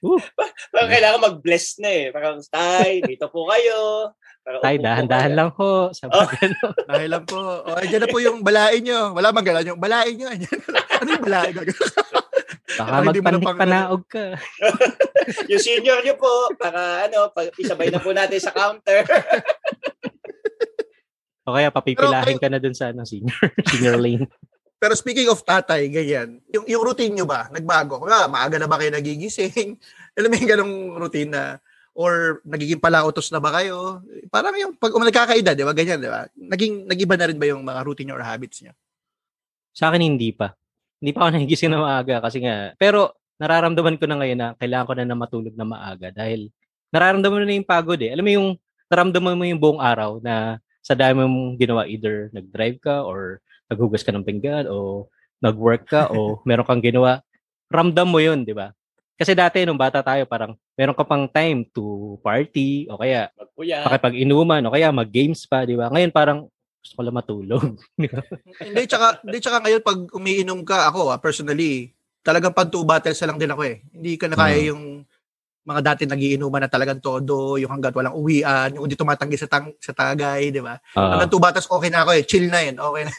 Parang kailangan mag-bless na eh. Parang, tay, dito po kayo. Parang, Tay, po dahan-dahan lang ho. Sabi Oh. Dahil lang po. O, oh, na po yung balain nyo. Wala bang gano'n yung balain nyo. Ano yung balain? Baka magpanik-panaog ka. Yung senior nyo po, para ano, pag isabay na po natin sa counter. O kaya papipilahin ka na dun sa ano, senior, senior lane. Pero speaking of tatay, ganyan, yung, yung routine nyo ba, nagbago? Nga, maaga na ba kayo nagigising? Alam mo yung ganong routine na, or nagiging palautos na ba kayo? Parang yung, pag um, nagkakaedad, di ba, ganyan, di ba? Naging, nagiba na rin ba yung mga routine nyo or habits nyo? Sa akin hindi pa. Hindi pa ako nagigising na maaga kasi nga. Pero nararamdaman ko na ngayon na kailangan ko na na matulog na maaga dahil nararamdaman mo na yung pagod eh. Alam mo yung nararamdaman mo yung buong araw na sa dami mong ginawa either nag-drive ka or naghugas ka ng pinggan o nag-work ka o meron kang ginawa. Ramdam mo yun, di ba? Kasi dati nung bata tayo parang meron ka pang time to party o kaya Magpuya. pakipag-inuman o kaya mag-games pa, di ba? Ngayon parang gusto ko lang matulog. hindi, tsaka, hindi, tsaka ngayon pag umiinom ka, ako, ah, personally, talagang pan two bottles na lang din ako eh. Hindi ka na kaya Mm. yung mga dati nagiinuman na talagang todo, yung hanggat walang uwian, yung hindi tumatanggi sa, tang, sa tagay, di ba? Ah, Hanggang two bottles, okay na ako eh. Chill na yun. Okay na.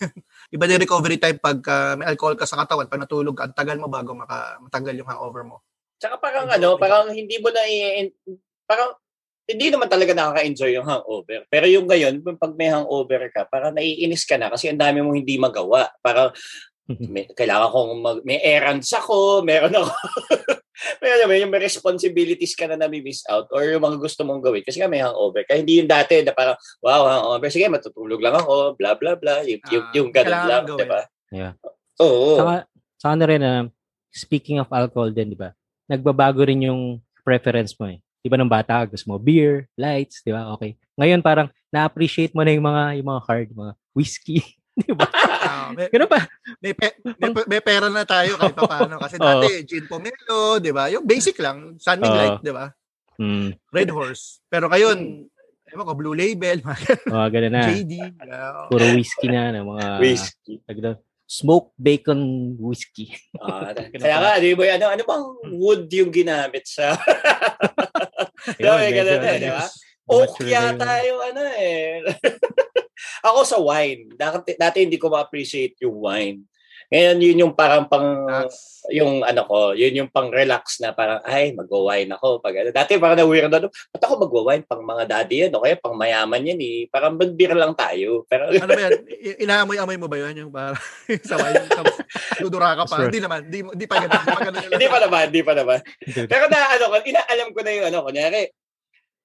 Iba yung recovery time pag ah, may alcohol ka sa katawan, pag natulog ka, ang tagal mo bago maka, matanggal yung hangover mo. Tsaka parang ano, parang hindi mo na i- parang hindi naman talaga nakaka-enjoy yung hangover. Pero yung ngayon, pag may hangover ka, parang naiinis ka na kasi ang dami mong hindi magawa. Parang may, kailangan kong mag, may errands ako, meron ako. may, alam mo, yung may responsibilities ka na nami-miss out or yung mga gusto mong gawin kasi nga may hangover. Kaya hindi yung dati na parang, wow, hangover, sige, matutulog lang ako, bla bla bla. Yung, yung, Ah, yung ganun lang, di ba? Yeah. Oo. Saka, saka na rin, ah, speaking of alcohol din, di ba? Nagbabago rin yung preference mo eh. Di ba nung bata, gusto mo beer, lights, di ba? Okay. Ngayon parang na-appreciate mo na yung mga, yung mga hard, mga whiskey. di ba? Ah, may, Ganun pa. may, pe- may, pe- may pera na tayo kahit pa paano. Kasi dati, gin pomelo, di ba? Yung basic lang, Sunning Oo. Light, di ba? Hmm. Red Horse. Pero ngayon, ewan ko, Blue Label, mga ganun na. JD. yeah. Puro whiskey na, na mga, Whiskey. tagda- smoked bacon whiskey. Ah, kaya nga, di ba, ano, ano bang wood yung ginamit sa... May ganun na, ano, di ba? Oak yata yung ano eh. Ako sa wine. Dati, dati hindi ko ma-appreciate yung wine. Ngayon, yun yung parang pang, That's- yung ano ko, yun yung pang relax na parang, ay, mag-wine ako. Pag, ano. Dati parang na-weird na, ba't ako mag-wine? Pang mga daddy yan, o kaya pang mayaman yan eh. Parang mag-beer lang tayo. Pero, ano ba yan? Inaamoy-amoy mo ba yun? Yung para sa wine, dudura ka pa. Hindi naman. Hindi, pa ganun. Hindi pa naman, hindi pa naman. Pero na, ano, ko, inaalam ko na yung ano, kunyari,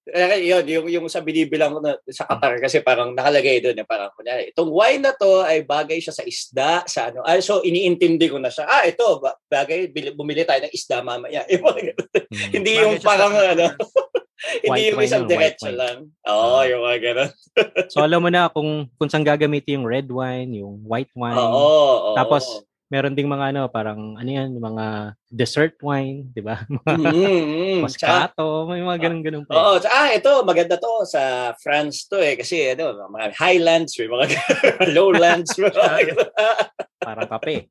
Kunyari, yun, yung, yung sa binibilang ko na, sa Qatar kasi parang nakalagay doon, eh, parang kunyari, itong wine na to ay bagay siya sa isda, sa ano. Ah, so, iniintindi ko na siya, ah, ito, ba- bagay, bumili tayo ng isda mamaya. Yung mga ganun. Hmm. hindi Bagay yung parang, ano, hindi yung isang diretso lang. Oo, Ah. yung mga ganun. So alam mo na kung kung saan gagamitin yung red wine, yung white wine. Oo, oo. Tapos, meron ding mga ano, parang ano yan, mga dessert wine, di ba? Mm-hmm. Moscato, may mga ganun-ganun pa. Oo, ah, ito, maganda to sa France to eh. Kasi ano, mga highlands, may mga lowlands. parang kape.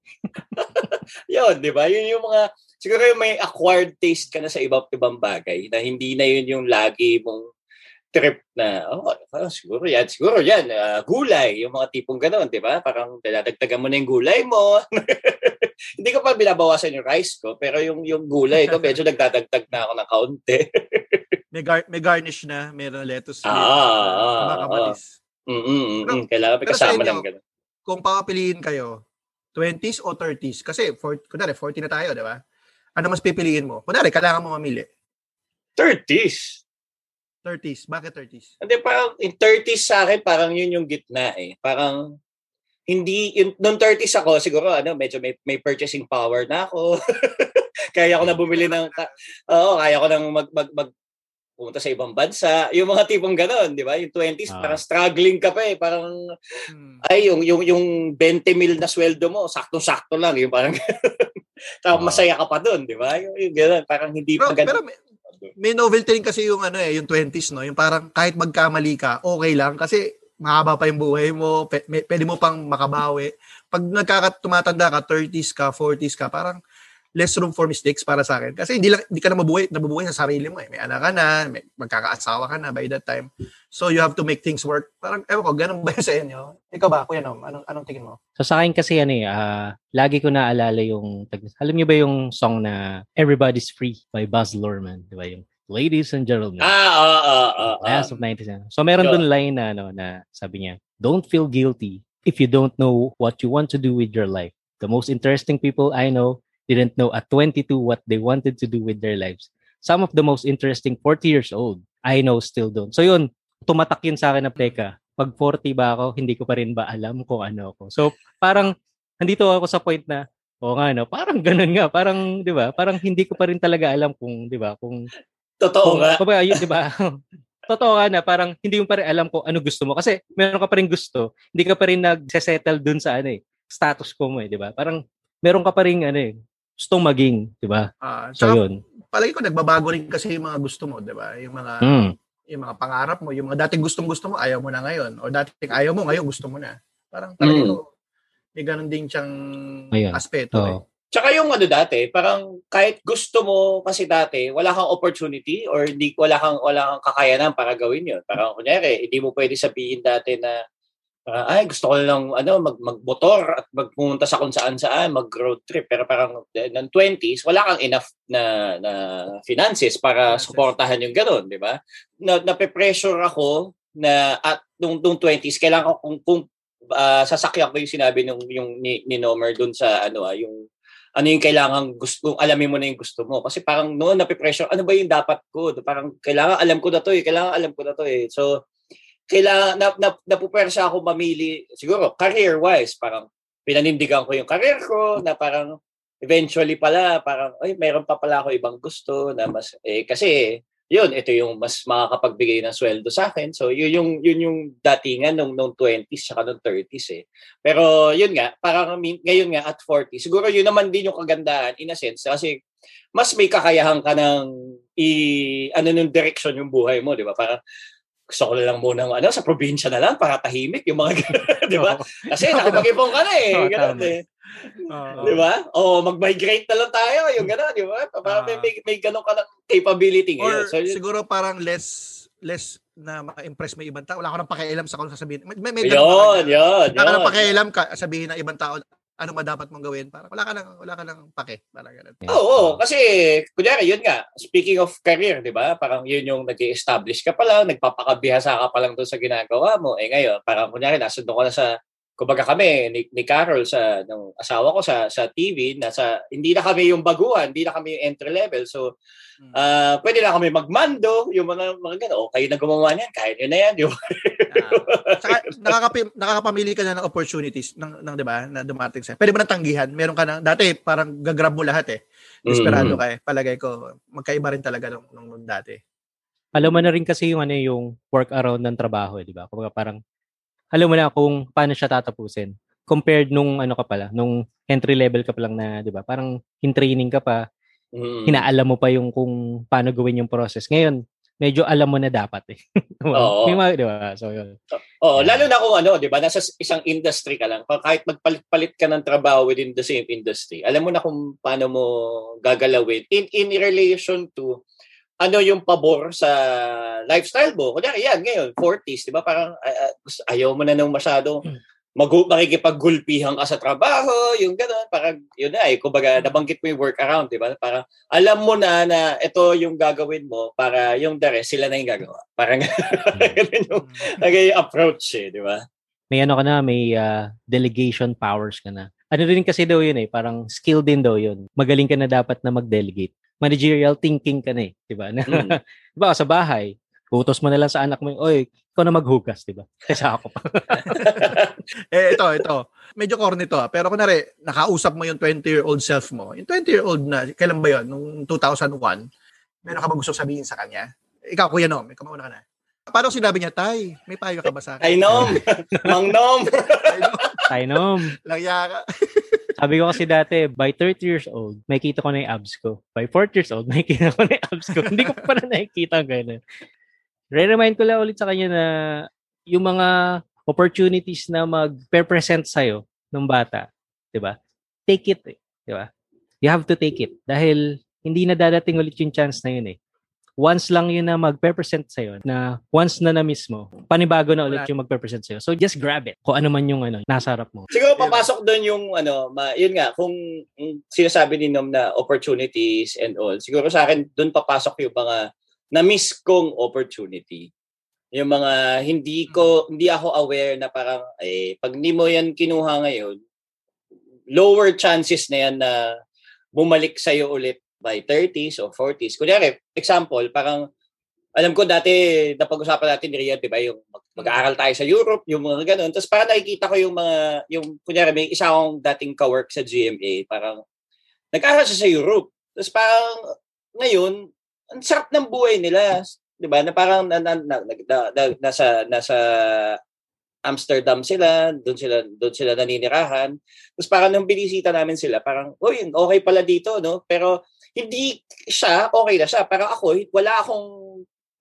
yun, di ba? Yun yung mga, siguro yung may acquired taste ka na sa iba't ibang bagay na hindi na yun yung lagi mong trip na, oh, oh siguro yan, siguro yan, uh, gulay, yung mga tipong gano'n, di ba? Parang dadagdagan mo na yung gulay mo. Hindi ko pa binabawasan yung rice ko, pero yung yung gulay ko, medyo nagdadagdag na ako ng kaunti. may, gar- may garnish na, meron lettuce. Ah, ah, ah. Ah. Mm-mm, mm Kailangan may kasama ng gano'n. Kung papapiliin kayo, 20s o 30s? Kasi, for, kunwari, 40 na tayo, di ba? Ano mas pipiliin mo? Kunwari, kailangan mo mamili. 30s. 30s. Bakit 30s? Hindi, parang in 30s sa akin, parang yun yung gitna eh. Parang hindi, yun, nung 30s ako, siguro ano, medyo may, may purchasing power na ako. kaya ko na bumili ng, oo, kaya ko nang mag, mag, mag, pumunta sa ibang bansa. Yung mga tipong gano'n, di ba? Yung 20s, ah. parang struggling ka pa eh. Parang, hmm. ay, yung, yung, yung 20 mil na sweldo mo, sakto-sakto lang. Yung parang, tapos ah. masaya ka pa doon, di ba? Yung, yung gano'n, parang hindi pero, pa ganun. Pero may, may novelty rin kasi yung ano eh, yung 20s no, yung parang kahit magkamali ka, okay lang kasi mahaba pa yung buhay mo, p- pwede mo pang makabawi. Pag nagkakatumatanda ka, 30s ka, 40s ka, parang less room for mistakes para sa akin. Kasi hindi lang hindi ka na mabuhay, nabubuhay sa sarili mo eh. May anak ka na, may magkakaasawa ka na by that time. So you have to make things work. Parang ewan ko, ganun ba sa inyo? Ikaw ba, Kuya Nom? Anong, anong tingin mo? So sa akin kasi ano eh, uh, lagi ko naalala yung, alam niyo ba yung song na Everybody's Free by Buzz Lurman? Di ba yung Ladies and gentlemen. Ah, ah, ah, ah. Last of 90s. So meron doon line na, ano, na sabi niya, don't feel guilty if you don't know what you want to do with your life. The most interesting people I know didn't know at 22 what they wanted to do with their lives. Some of the most interesting 40 years old, I know still don't. So yun, tumatak yun sa akin na teka, pag 40 ba ako, hindi ko pa rin ba alam kung ano ako. So parang, nandito ako sa point na, o nga no, parang ganun nga, parang 'di ba? Parang hindi ko pa rin talaga alam kung 'di ba, kung Totoo nga. Kung, yun, di ba? Totoo nga na, parang hindi mo pa rin alam kung ano gusto mo. Kasi meron ka pa rin gusto, hindi ka pa rin nag-settle dun sa ano eh, status quo mo eh, di ba? Parang meron ka pa rin ano eh, gustong maging, di ba? Uh, so yun. Palagi ko nagbabago rin kasi yung mga gusto mo, di ba? Yung mga mm. yung mga pangarap mo, yung mga dating gustong gusto mo, ayaw mo na ngayon. O dating ayaw mo, ngayon gusto mo na. Parang talaga mm. may ganun din siyang Ayan. aspeto oh. eh. Tsaka yung ano dati, parang kahit gusto mo kasi dati, wala kang opportunity or hindi wala kang wala kang kakayanan para gawin 'yon. Parang kunyari, hindi mo pwede sabihin dati na uh, ay gusto ko lang ano mag magmotor at magpumunta sa kung saan saan, mag road trip. Pero parang ng 20s, wala kang enough na na finances para suportahan yung ganoon, di ba? Na nape-pressure ako na at nung, nung 20s kailangan ko kung, kung uh, sasakyan ko yung sinabi nung yung ni, ni Nomer doon sa ano ah, yung ano yung kailangan gusto, alamin mo na yung gusto mo. Kasi parang noon nape-pressure, ano ba yung dapat ko? Parang kailangan alam ko na to eh, kailangan alam ko na to eh. So, kailangan, na, na, napupersa ako mamili, siguro, career-wise, parang pinanindigan ko yung career ko, na parang eventually pala, parang, ay, meron pa pala ako ibang gusto na mas, eh, kasi yun, ito yung mas makakapagbigay ng sweldo sa akin. So, yun yung, yun yung datingan nung, nung 20s saka nung 30s eh. Pero yun nga, parang ngayon nga at 40, siguro yun naman din yung kagandahan in a sense kasi mas may kakayahan ka ng i, ano nung direction yung buhay mo, di ba? Parang gusto ko lang muna ano, sa probinsya na lang para tahimik yung mga di ba? Kasi nakapag-ipon ka na eh. Ganun eh. Di ba? O mag-migrate na lang tayo, yung gano'n, di ba? Para uh, may, may, may gano'n ka ng capability ngayon. Or so, siguro parang less less na ma-impress mo ibang tao. Wala ko nang pakialam sa kung sasabihin. May, may, may yun, yun, Wala ka nang pakialam ka, sabihin ng ibang tao ano ba dapat mong gawin para wala ka nang wala ka nang pake para ganun. Oo, oh, kasi kunyari yun nga, speaking of career, 'di ba? Parang yun yung nag-establish ka pa lang, nagpapakabihasa ka pa lang doon sa ginagawa mo. Eh ngayon, parang kunyari nasundo ka na sa kumbaga kami ni, ni Carol sa ng asawa ko sa sa TV nasa hindi na kami yung baguhan, hindi na kami yung entry level. So uh, pwede na kami magmando, yung mga mga gano'n. Oh, kayo na gumawa niyan, kaya niyo na yan. Yung... uh, saka, nakakap- nakakapamili ka na ng opportunities ng, ng 'di ba, na dumating sa. Pwede mo na tanggihan. Meron ka na dati parang gagrab mo lahat eh. Desperado mm-hmm. ka eh. Palagay ko magkaiba rin talaga nung, nung, nung dati. Alam mo na rin kasi yung ano yung work around ng trabaho, eh, di ba? Kumbaga parang alam mo na kung paano siya tatapusin. compared nung ano ka pala, nung entry level ka pa lang na, 'di ba? Parang in training ka pa, mm. hinaalam mo pa yung kung paano gawin yung process. Ngayon, medyo alam mo na dapat eh. Oo. May mga, di ba? So, yun. Oo, lalo na kung ano, di ba, nasa isang industry ka lang, kahit magpalit-palit ka ng trabaho within the same industry, alam mo na kung paano mo gagalawin in, in relation to ano yung pabor sa lifestyle mo. Kunyari, yan, ngayon, 40s, di ba? Parang uh, ayaw mo na nang masyado hmm. mag makikipaggulpihan ka sa trabaho, yung gano'n, parang, yun na eh, kumbaga, hmm. nabanggit mo yung work around, di ba? Parang, alam mo na na ito yung gagawin mo para yung the rest, sila na yung gagawa. Parang, ganun yung nagay approach eh, di ba? May ano ka na, may uh, delegation powers ka na. Ano rin kasi daw yun eh, parang skill din daw yun. Magaling ka na dapat na mag-delegate managerial thinking ka na eh, 'di ba? Mm. 'Di ba sa bahay, utos mo na lang sa anak mo, "Oy, ikaw na maghugas, 'di ba?" Kaysa ako pa. eh ito, ito. Medyo corny to, ah. pero kunari nakausap mo yung 20-year-old self mo. Yung 20-year-old na, kailan ba 'yon? Nung 2001, meron ka ba gusto sabihin sa kanya? Ikaw, Kuya Nom, ikaw mauna ka na. Paano sinabi niya, Tay, may payo ka ba sa akin? Tay Nom! Mang Nom! Tay Nom! Langya ka. Sabi ko kasi dati, by 30 years old, may kita ko na yung abs ko. By 40 years old, may kita ko na yung abs ko. Hindi ko pa na nakikita ganun. Re-remind ko lang ulit sa kanya na yung mga opportunities na mag-present sa'yo ng bata, di ba? Take it, eh, di ba? You have to take it. Dahil hindi na dadating ulit yung chance na yun eh once lang yun na magpe-present sa'yo, na once na na-miss mo, panibago na ulit yung magpe-present sa'yo. So just grab it. Kung ano man yung ano, nasa harap mo. Siguro papasok doon yung ano, ma, yun nga, kung sinasabi ni Nom na opportunities and all, siguro sa akin doon papasok yung mga na-miss kong opportunity. Yung mga hindi ko, hindi ako aware na parang, eh, pag hindi mo yan kinuha ngayon, lower chances na yan na bumalik sa'yo ulit by 30s or 40s. Kunyari, example, parang alam ko dati napag-usapan natin ni Rian, 'di ba, yung mag-aaral tayo sa Europe, yung mga ganun. Tapos parang nakikita ko yung mga yung kunyari may isa akong dating ka-work sa GMA, parang nag-aaral siya sa Europe. Tapos parang ngayon, ang sarap ng buhay nila, 'di ba? Na parang na, na, na, na, na, nasa nasa Amsterdam sila, doon sila doon sila naninirahan. Tapos parang nung binisita namin sila, parang, "Oy, okay pala dito, no?" Pero hindi siya, okay na siya. Pero ako, wala akong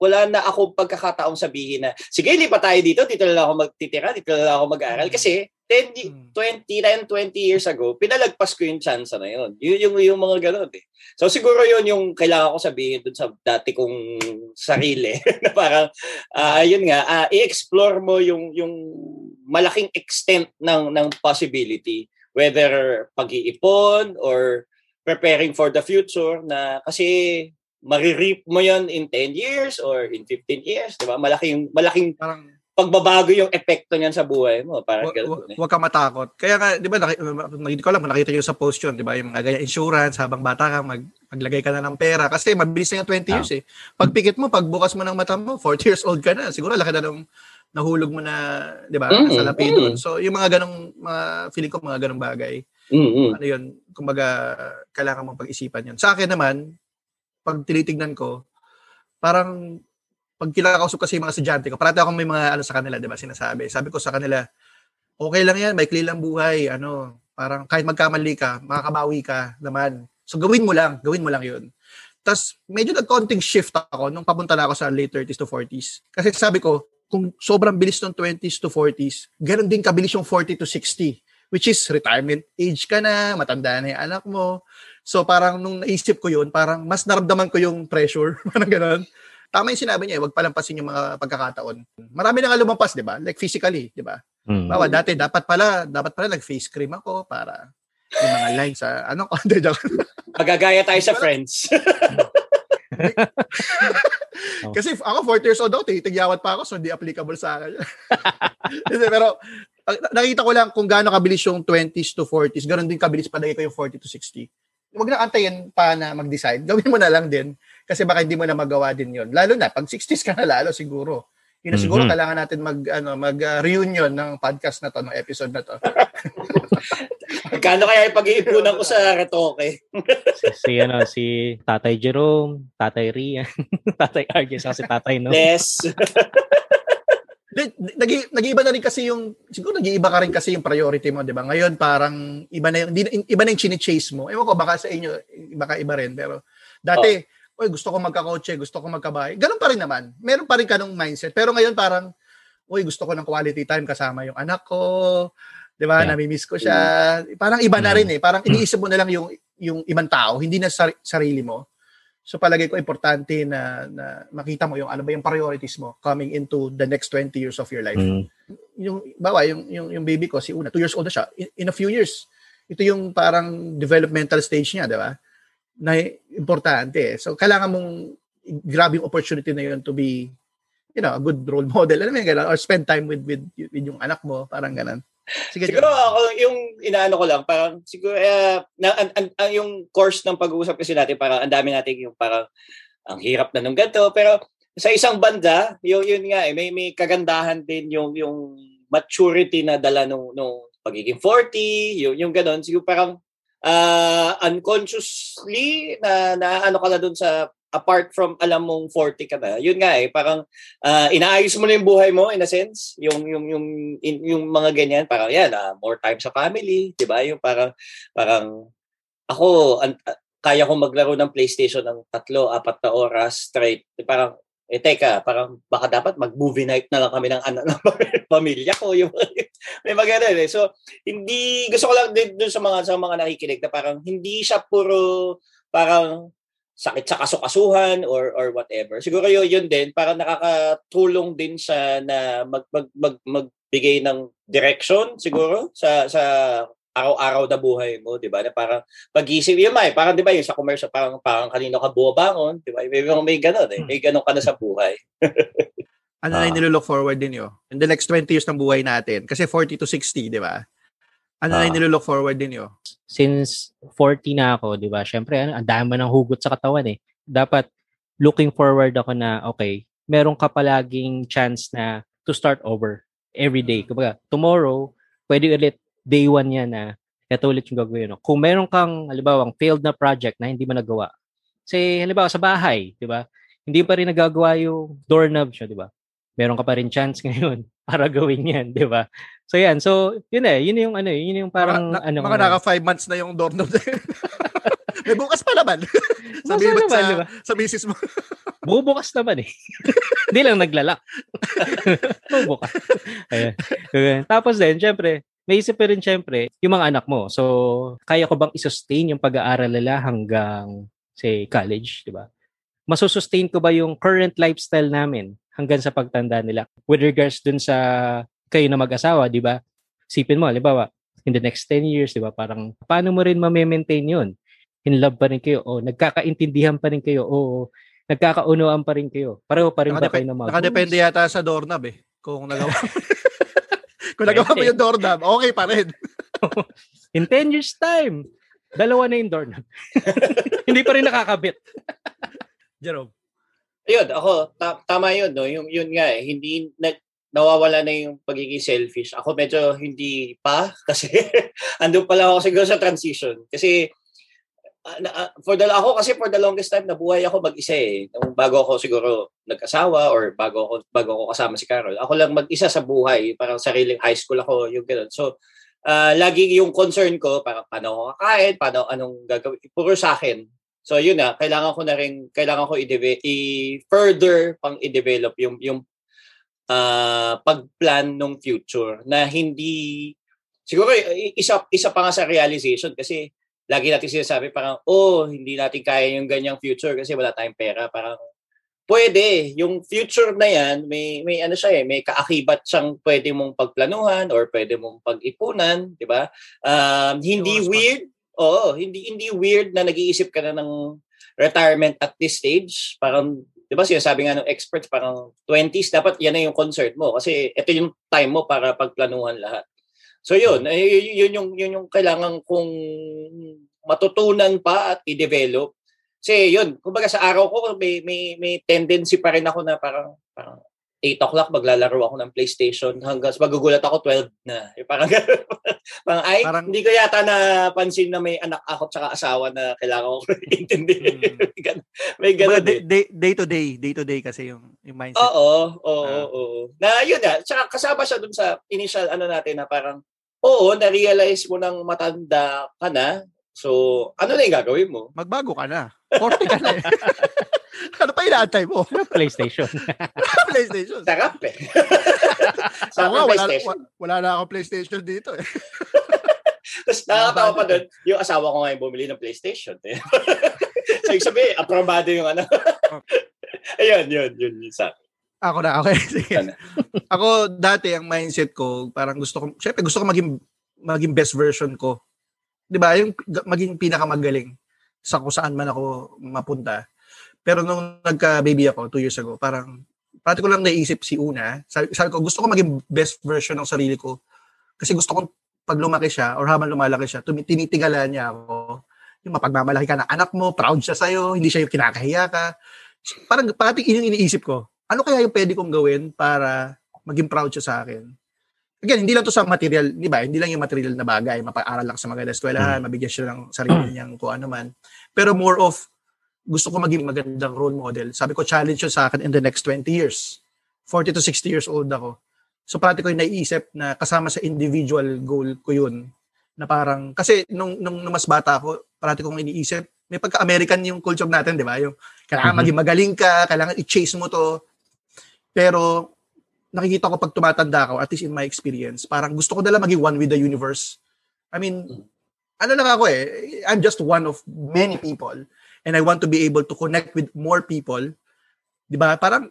wala na ako pagkakataong sabihin na, sige, lipat tayo dito, dito na lang ako magtitira, dito na lang ako mag-aaral. Mm. Kasi 10, 20, 10, 20 years ago, pinalagpas ko yung chance na yun. Yun yung, yung mga ganun eh. So siguro yun yung kailangan ko sabihin dun sa dati kong sarili. na parang, uh, yun nga, uh, i-explore mo yung, yung malaking extent ng, ng possibility. Whether pag-iipon or preparing for the future na kasi maririp mo yon in 10 years or in 15 years, di ba? Malaking, malaking Parang, pagbabago yung epekto niyan sa buhay mo. Parang w- w- eh. Huwag ka matakot. Kaya nga, di ba, nakita ko lang, nakita nyo sa post yun, di ba, yung mga ganyan insurance, habang bata ka, mag, maglagay ka na ng pera. Kasi mabilis na yung 20 years ah. eh. Pagpikit mo, pagbukas mo ng mata mo, 40 years old ka na. Siguro laki na nung nahulog mo na, di ba, mm-hmm. sa lapi doon. So, yung mga ganong, mga, feeling ko, mga ganong bagay. Mm-hmm. Ano yun, kumbaga, kailangan mong pag-isipan yun. Sa akin naman, pag tinitignan ko, parang, pag kinakausap kasi yung mga estudyante ko, parati akong may mga ano sa kanila, di ba, sinasabi. Sabi ko sa kanila, okay lang yan, may lang buhay, ano, parang kahit magkamali ka, makakabawi ka naman. So gawin mo lang, gawin mo lang yun. Tapos medyo nag-counting shift ako nung papunta na ako sa late 30s to 40s. Kasi sabi ko, kung sobrang bilis ng 20s to 40s, ganun din kabilis yung 40 to 60 which is retirement age ka na, matanda na yung anak mo. So parang nung naisip ko yun, parang mas naramdaman ko yung pressure, parang gano'n. Tama yung sinabi niya, wag palampasin yung mga pagkakataon. Marami na nga lumampas, di ba? Like physically, di ba? Mm. Bawa, dati dapat pala, dapat pala nag-face cream ako para yung mga lines sa ano ko. Magagaya tayo sa friends. Kasi ako 40 years old ako, titigyawat pa ako so hindi applicable sa akin. pero nakita ko lang kung gaano kabilis yung 20s to 40s, ganoon din kabilis palagi ko yung 40 to 60. Huwag na antayin pa na mag-decide. Gawin mo na lang din kasi baka hindi mo na magawa din yon. Lalo na pag 60s ka na lalo siguro. Yun na siguro mm-hmm. kailangan natin mag ano mag uh, reunion ng podcast na to, ng episode na to. Kano kaya ipag-iipunan ko sa retoke? si, si, ano, si Tatay Jerome, Tatay Rian, Tatay Arges, kasi Tatay no. Yes. Nag- nag-iiba na rin kasi yung siguro nag-iiba ka rin kasi yung priority mo, 'di ba? Ngayon parang iba na yung iba na yung chine-chase mo. Ewan ko baka sa inyo baka iba rin pero dati oh. oy gusto ko magka-kotse, gusto ko magkabahay. Ganun pa rin naman. Meron pa rin kanong mindset. Pero ngayon parang oy gusto ko ng quality time kasama yung anak ko. 'Di ba? Yeah. Nami-miss ko siya. Parang iba na rin eh. Parang iniisip mo na lang yung yung ibang tao, hindi na sar- sarili mo. So palagay ko importante na, na makita mo yung ano ba yung priorities mo coming into the next 20 years of your life. Mm. Yung bawa yung, yung yung baby ko si Una, 2 years old na siya. In, in a few years, ito yung parang developmental stage niya, 'di ba? Na importante. So kailangan mong grab yung opportunity na yun to be you know, a good role model. Alam mo ganun? Or spend time with, with, with yung anak mo. Parang ganun. Sige, siguro ako yung inaano ko lang parang siguro uh, na, an, an, an, yung course ng pag-uusap kasi natin parang ang dami natin yung parang ang hirap na nung ganito. Pero sa isang banda yun, yun nga eh may may kagandahan din yung yung maturity na dala nung nung pagiging 40 yung yung ganoon siguro parang uh, unconsciously na na ano ka na doon sa apart from alam mong 40 ka na, yun nga eh, parang uh, inaayos mo na yung buhay mo in a sense, yung yung yung in, yung mga ganyan, parang yan, uh, more time sa family, 'di ba? Yung parang parang ako an, uh, kaya ko maglaro ng PlayStation ng tatlo, apat na oras straight. Parang eh teka, parang baka dapat mag-movie night na lang kami ng anak ng pamilya ko yung may maganda eh. So hindi gusto ko lang din sa mga sa mga nakikinig na parang hindi siya puro parang sakit sa kasukasuhan or or whatever. Siguro yun, yun din para nakakatulong din sa na mag, mag, mag magbigay ng direction siguro sa sa araw-araw na buhay mo, 'di ba? Na parang pag-isip, yun may, parang 'di ba yung sa commercial parang parang kanino ka buwabangon, 'di ba? May may ganun eh. May ganun ka na sa buhay. ano na yung nilook forward din yo? In the next 20 years ng buhay natin. Kasi 40 to 60, 'di ba? Ano uh, na yung nilook forward din yo? since 40 na ako, 'di ba? Syempre, ano, ang dami ng hugot sa katawan eh. Dapat looking forward ako na okay, meron ka palaging chance na to start over every day. Kumbaga, tomorrow, pwede ulit day one yan na ito ulit yung gagawin. No? Kung meron kang, halimbawa, failed na project na hindi mo nagawa, say, halimbawa, sa bahay, di ba? Hindi pa rin nagagawa yung doorknob siya, di ba? Meron ka pa rin chance ngayon para gawin yan, di ba? So yan, so yun eh, yun yung ano, yun yung parang mga, ano. Mga naka five months na yung doorknob. May bukas pa naman. Sabi mo sa, diba? sa misis mo. Bubukas naman eh. Hindi lang naglalak. Bubukas. Ayan. Tapos din, syempre, may isip pa rin syempre, yung mga anak mo. So, kaya ko bang i-sustain yung pag-aaral nila hanggang, say, college, di ba? Masusustain ko ba yung current lifestyle namin hanggang sa pagtanda nila? With regards dun sa kayo na mag-asawa, di ba? Sipin mo, halimbawa, in the next 10 years, di ba? Parang, paano mo rin ma-maintain yun? In love pa rin kayo, o nagkakaintindihan pa rin kayo, o nagkakaunuan pa rin kayo. Pareho pa rin Nakadep- ba kayo na mag Nakadepende yata sa doorknob eh. Kung nagawa kung nagawa mo yung doorknob, okay pa rin. in 10 years time, dalawa na yung doorknob. Hindi pa rin nakakabit. Jerome. Ayun, ako, ta- tama yun, no? Yung, yun nga eh, hindi, nag, nawawala na yung pagiging selfish. Ako medyo hindi pa kasi andun pa lang ako siguro sa transition. Kasi uh, for the ako kasi for the longest time nabuhay ako mag-isa eh. Nung bago ako siguro nag-asawa or bago ako bago ako kasama si Carol. Ako lang mag-isa sa buhay, parang sariling high school ako, yung ganoon. So uh, lagi yung concern ko parang paano ako kakain, paano anong gagawin, puro sa akin. So yun na, kailangan ko na rin kailangan ko i-further pang i-develop yung yung uh, pagplan ng future na hindi siguro isa isa pa nga sa realization kasi lagi natin sinasabi parang oh hindi natin kaya yung ganyang future kasi wala tayong pera. Parang pwede yung future na yan may may ano siya eh may kaakibat siyang pwede mong pagplanuhan or pwede mong pag-ipunan di ba? Um, hindi weird oo hindi hindi weird na nag-iisip ka na ng retirement at this stage parang 'di ba sinasabi nga ng experts parang 20s dapat yan na yung concert mo kasi ito yung time mo para pagplanuhan lahat. So yun, eh, yun yung yun yung kailangan kong matutunan pa at i-develop. Kasi yun, kumbaga sa araw ko may may may tendency pa rin ako na parang parang 8 o'clock maglalaro ako ng PlayStation hanggang magugulat ako 12 na. Eh, parang, parang ay, Parang- hindi ko yata napansin na may anak ako tsaka asawa na kailangan ko intindihin. Mm. may ganun day, eh. day, day to day, day to day kasi yung, yung mindset. Oo, oo, Ah. oo. Na yun nga, tsaka kasama siya dun sa initial ano natin na parang, oo, na-realize mo nang matanda ka na. So, ano na yung gagawin mo? Magbago ka na. 40 ka na eh. ano pa inaantay mo? PlayStation. PlayStation. Sarap eh. Ako Sa nga, wala, wala na akong PlayStation dito eh. Tapos nakakatawa pa doon, yung asawa ko ngayon bumili ng PlayStation. Eh. so, ibig sabihin, aprobado yung ano. Ayun, yun, yun, yun sa Ako na, okay. Sige. Ano? Ako dati ang mindset ko, parang gusto ko, syempre gusto ko maging maging best version ko. 'Di ba? Yung maging pinakamagaling sa kung saan man ako mapunta. Pero nung nagka-baby ako two years ago, parang pati ko lang naisip si Una. Sabi, sabi ko, gusto ko maging best version ng sarili ko. Kasi gusto kong pag lumaki siya or habang lumalaki siya, tumi- tinitigalan niya ako. Yung mapagmamalaki ka ng anak mo, proud siya sa'yo, hindi siya yung kinakahiya ka. Parang pati yun yung iniisip ko ano kaya yung pwede kong gawin para maging proud siya sa akin? Again, hindi lang to sa material, di ba? Hindi lang yung material na bagay, mapag-aral lang sa maganda eskwelahan, mabigyan siya ng sarili niyang kung ano man. Pero more of, gusto ko maging magandang role model. Sabi ko, challenge yun sa akin in the next 20 years. 40 to 60 years old ako. So, parati ko yung naiisip na kasama sa individual goal ko yun. Na parang, kasi nung, nung, nung mas bata ako, parati kong iniisip, may pagka-American yung culture natin, di ba? Yung kailangan Mhm. maging magaling ka, kailangan i-chase mo to. Pero nakikita ko pag tumatanda ako, at least in my experience, parang gusto ko na lang maging one with the universe. I mean, ano lang ako eh, I'm just one of many people and I want to be able to connect with more people. 'Di ba? Parang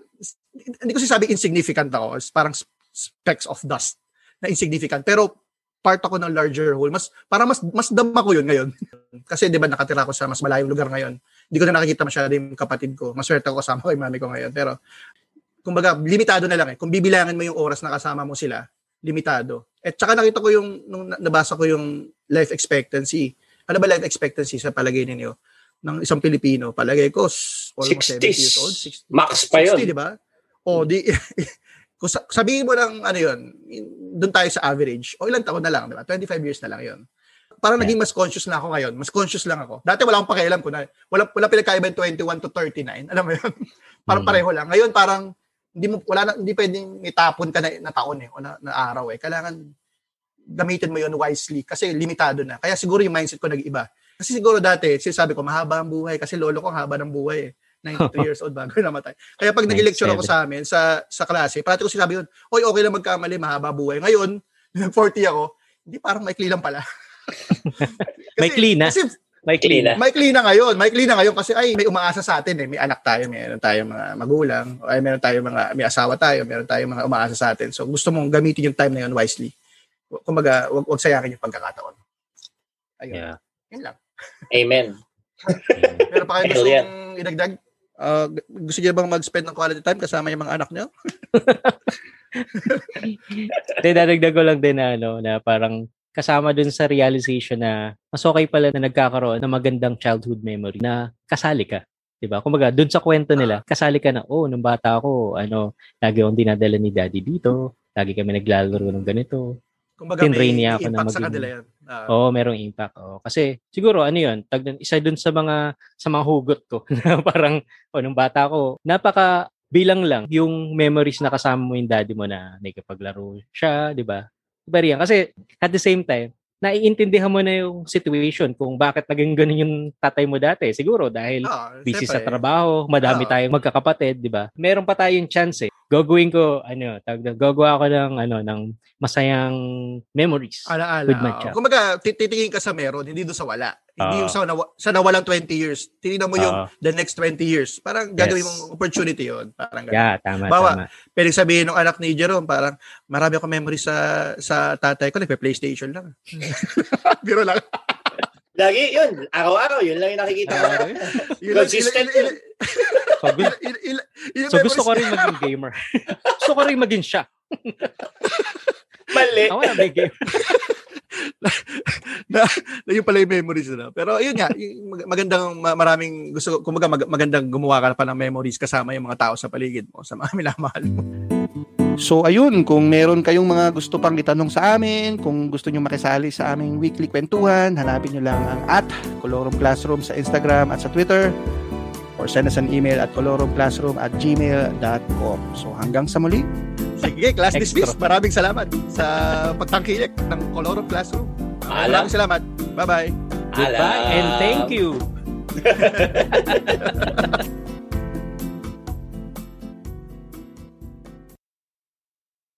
hindi ko sinasabi insignificant ako, it's parang specks of dust na insignificant. Pero part ako ng larger whole. Mas para mas mas dama ko 'yun ngayon. Kasi 'di ba nakatira ako sa mas malayong lugar ngayon. Hindi ko na nakikita masyado yung kapatid ko. Maswerte ako kasama ko yung mami ko ngayon. Pero kumbaga, limitado na lang eh. Kung bibilangin mo yung oras na kasama mo sila, limitado. At saka nakita ko yung, nung na- nabasa ko yung life expectancy. Ano ba life expectancy sa palagay ninyo? Ng isang Pilipino, palagay ko, s- almost 70 years old. 60, Max pa yun. 60, di ba? O, di, kung sa- sabihin mo lang, ano yun, doon tayo sa average, o ilang taon na lang, di ba? 25 years na lang yun. Parang Yeah. naging mas conscious na ako ngayon. Mas conscious lang ako. Dati wala akong pakialam ko na, wala, wala pinagkaiba yung 21 to 39. Alam mo yun? parang Mm. pareho lang. Ngayon parang, hindi mo wala na, hindi pwedeng itapon ka na, na taon eh o na, na araw eh. Kailangan gamitin mo yun wisely kasi limitado na. Kaya siguro yung mindset ko nag-iba. Kasi siguro dati, sinasabi ko, mahaba ang buhay kasi lolo ko haba ng buhay eh. 93 years old bago namatay. Kaya pag nag-lecture ako 97. sa amin, sa sa klase, parati ko sinabi yun, oy, okay lang magkamali, mahaba buhay. Ngayon, nag 40 ako, hindi parang maikli lang pala. May clean na. Kasi May clean na. Maikli na ngayon. Maikli na ngayon kasi ay may umaasa sa atin eh. May anak tayo, meron tayong mga magulang, o ay meron tayong mga may asawa tayo, meron tayong mga umaasa sa atin. So gusto mong gamitin yung time na yun wisely. Kumbaga, wag, wag sayangin yung pagkakataon. Ayun. Yeah. Yun lang. Amen. Meron pa kayo Ayun gusto yan. idagdag? Uh, gusto niyo bang mag-spend ng quality time kasama yung mga anak niyo? Hindi, dadagdag ko lang din na, ano, na parang kasama dun sa realization na mas okay pala na nagkakaroon ng magandang childhood memory na kasali ka. 'di ba? Kumbaga, dun sa kwento nila, kasali ka na, oh, nung bata ako, ano, lagi akong dinadala ni daddy dito, lagi kami naglalaro ng ganito. Kumbaga Tinrain niya ako na sa maging- kanila yan. Ah, Oo, merong impact. Oo. Kasi siguro ano 'yun, tag isa dun sa mga sa mga hugot ko na parang oh, nung bata ko, napaka bilang lang yung memories na kasama mo yung daddy mo na nagkapaglaro siya, 'di ba? Iba rin yan. Kasi at the same time, naiintindihan mo na yung situation kung bakit naging ganun yung tatay mo dati. Siguro dahil ah, busy sa trabaho, madami Oo. tayong magkakapatid, 'di ba? Meron pa tayong chance eh. Gagawin ko ano, tag gagawa ko ng ano ng masayang memories. Alaala. with my child. Titingin ka sa meron, hindi doon sa wala. Hindi Oo. yung sa, nawa- sa nawalang 20 years. Tinignan mo yung Oo. the next 20 years. Parang gagawin Yes. mong opportunity yun. Parang ganun. yeah, tama, Bawa, tama. Pwede sabihin ng anak ni Jerome, parang marami ako memory sa sa tatay ko, nagpe-PlayStation lang. Biro lang. Lagi, yun. Araw-araw, yun lang yung nakikita ko. Yun Consistent ilan- So, gu- so gusto ko rin maging gamer. gusto ko rin maging siya. Mali. Ako na may gamer. na, na yung pala yung memories na. Pero yun nga, yung magandang maraming gusto kumaga mag, magandang gumawa ka pa ng memories kasama yung mga tao sa paligid mo, sa mga minamahal mo. So ayun, kung meron kayong mga gusto pang itanong sa amin, kung gusto nyo makisali sa aming weekly kwentuhan, hanapin nyo lang ang at Colorum Classroom sa Instagram at sa Twitter or send us an email at colorumclassroom at gmail.com. So hanggang sa muli. Sige, class dismissed. Maraming salamat sa pagtangkilik ng Colorum Classroom. Maraming salamat. Bye-bye. Goodbye and thank you.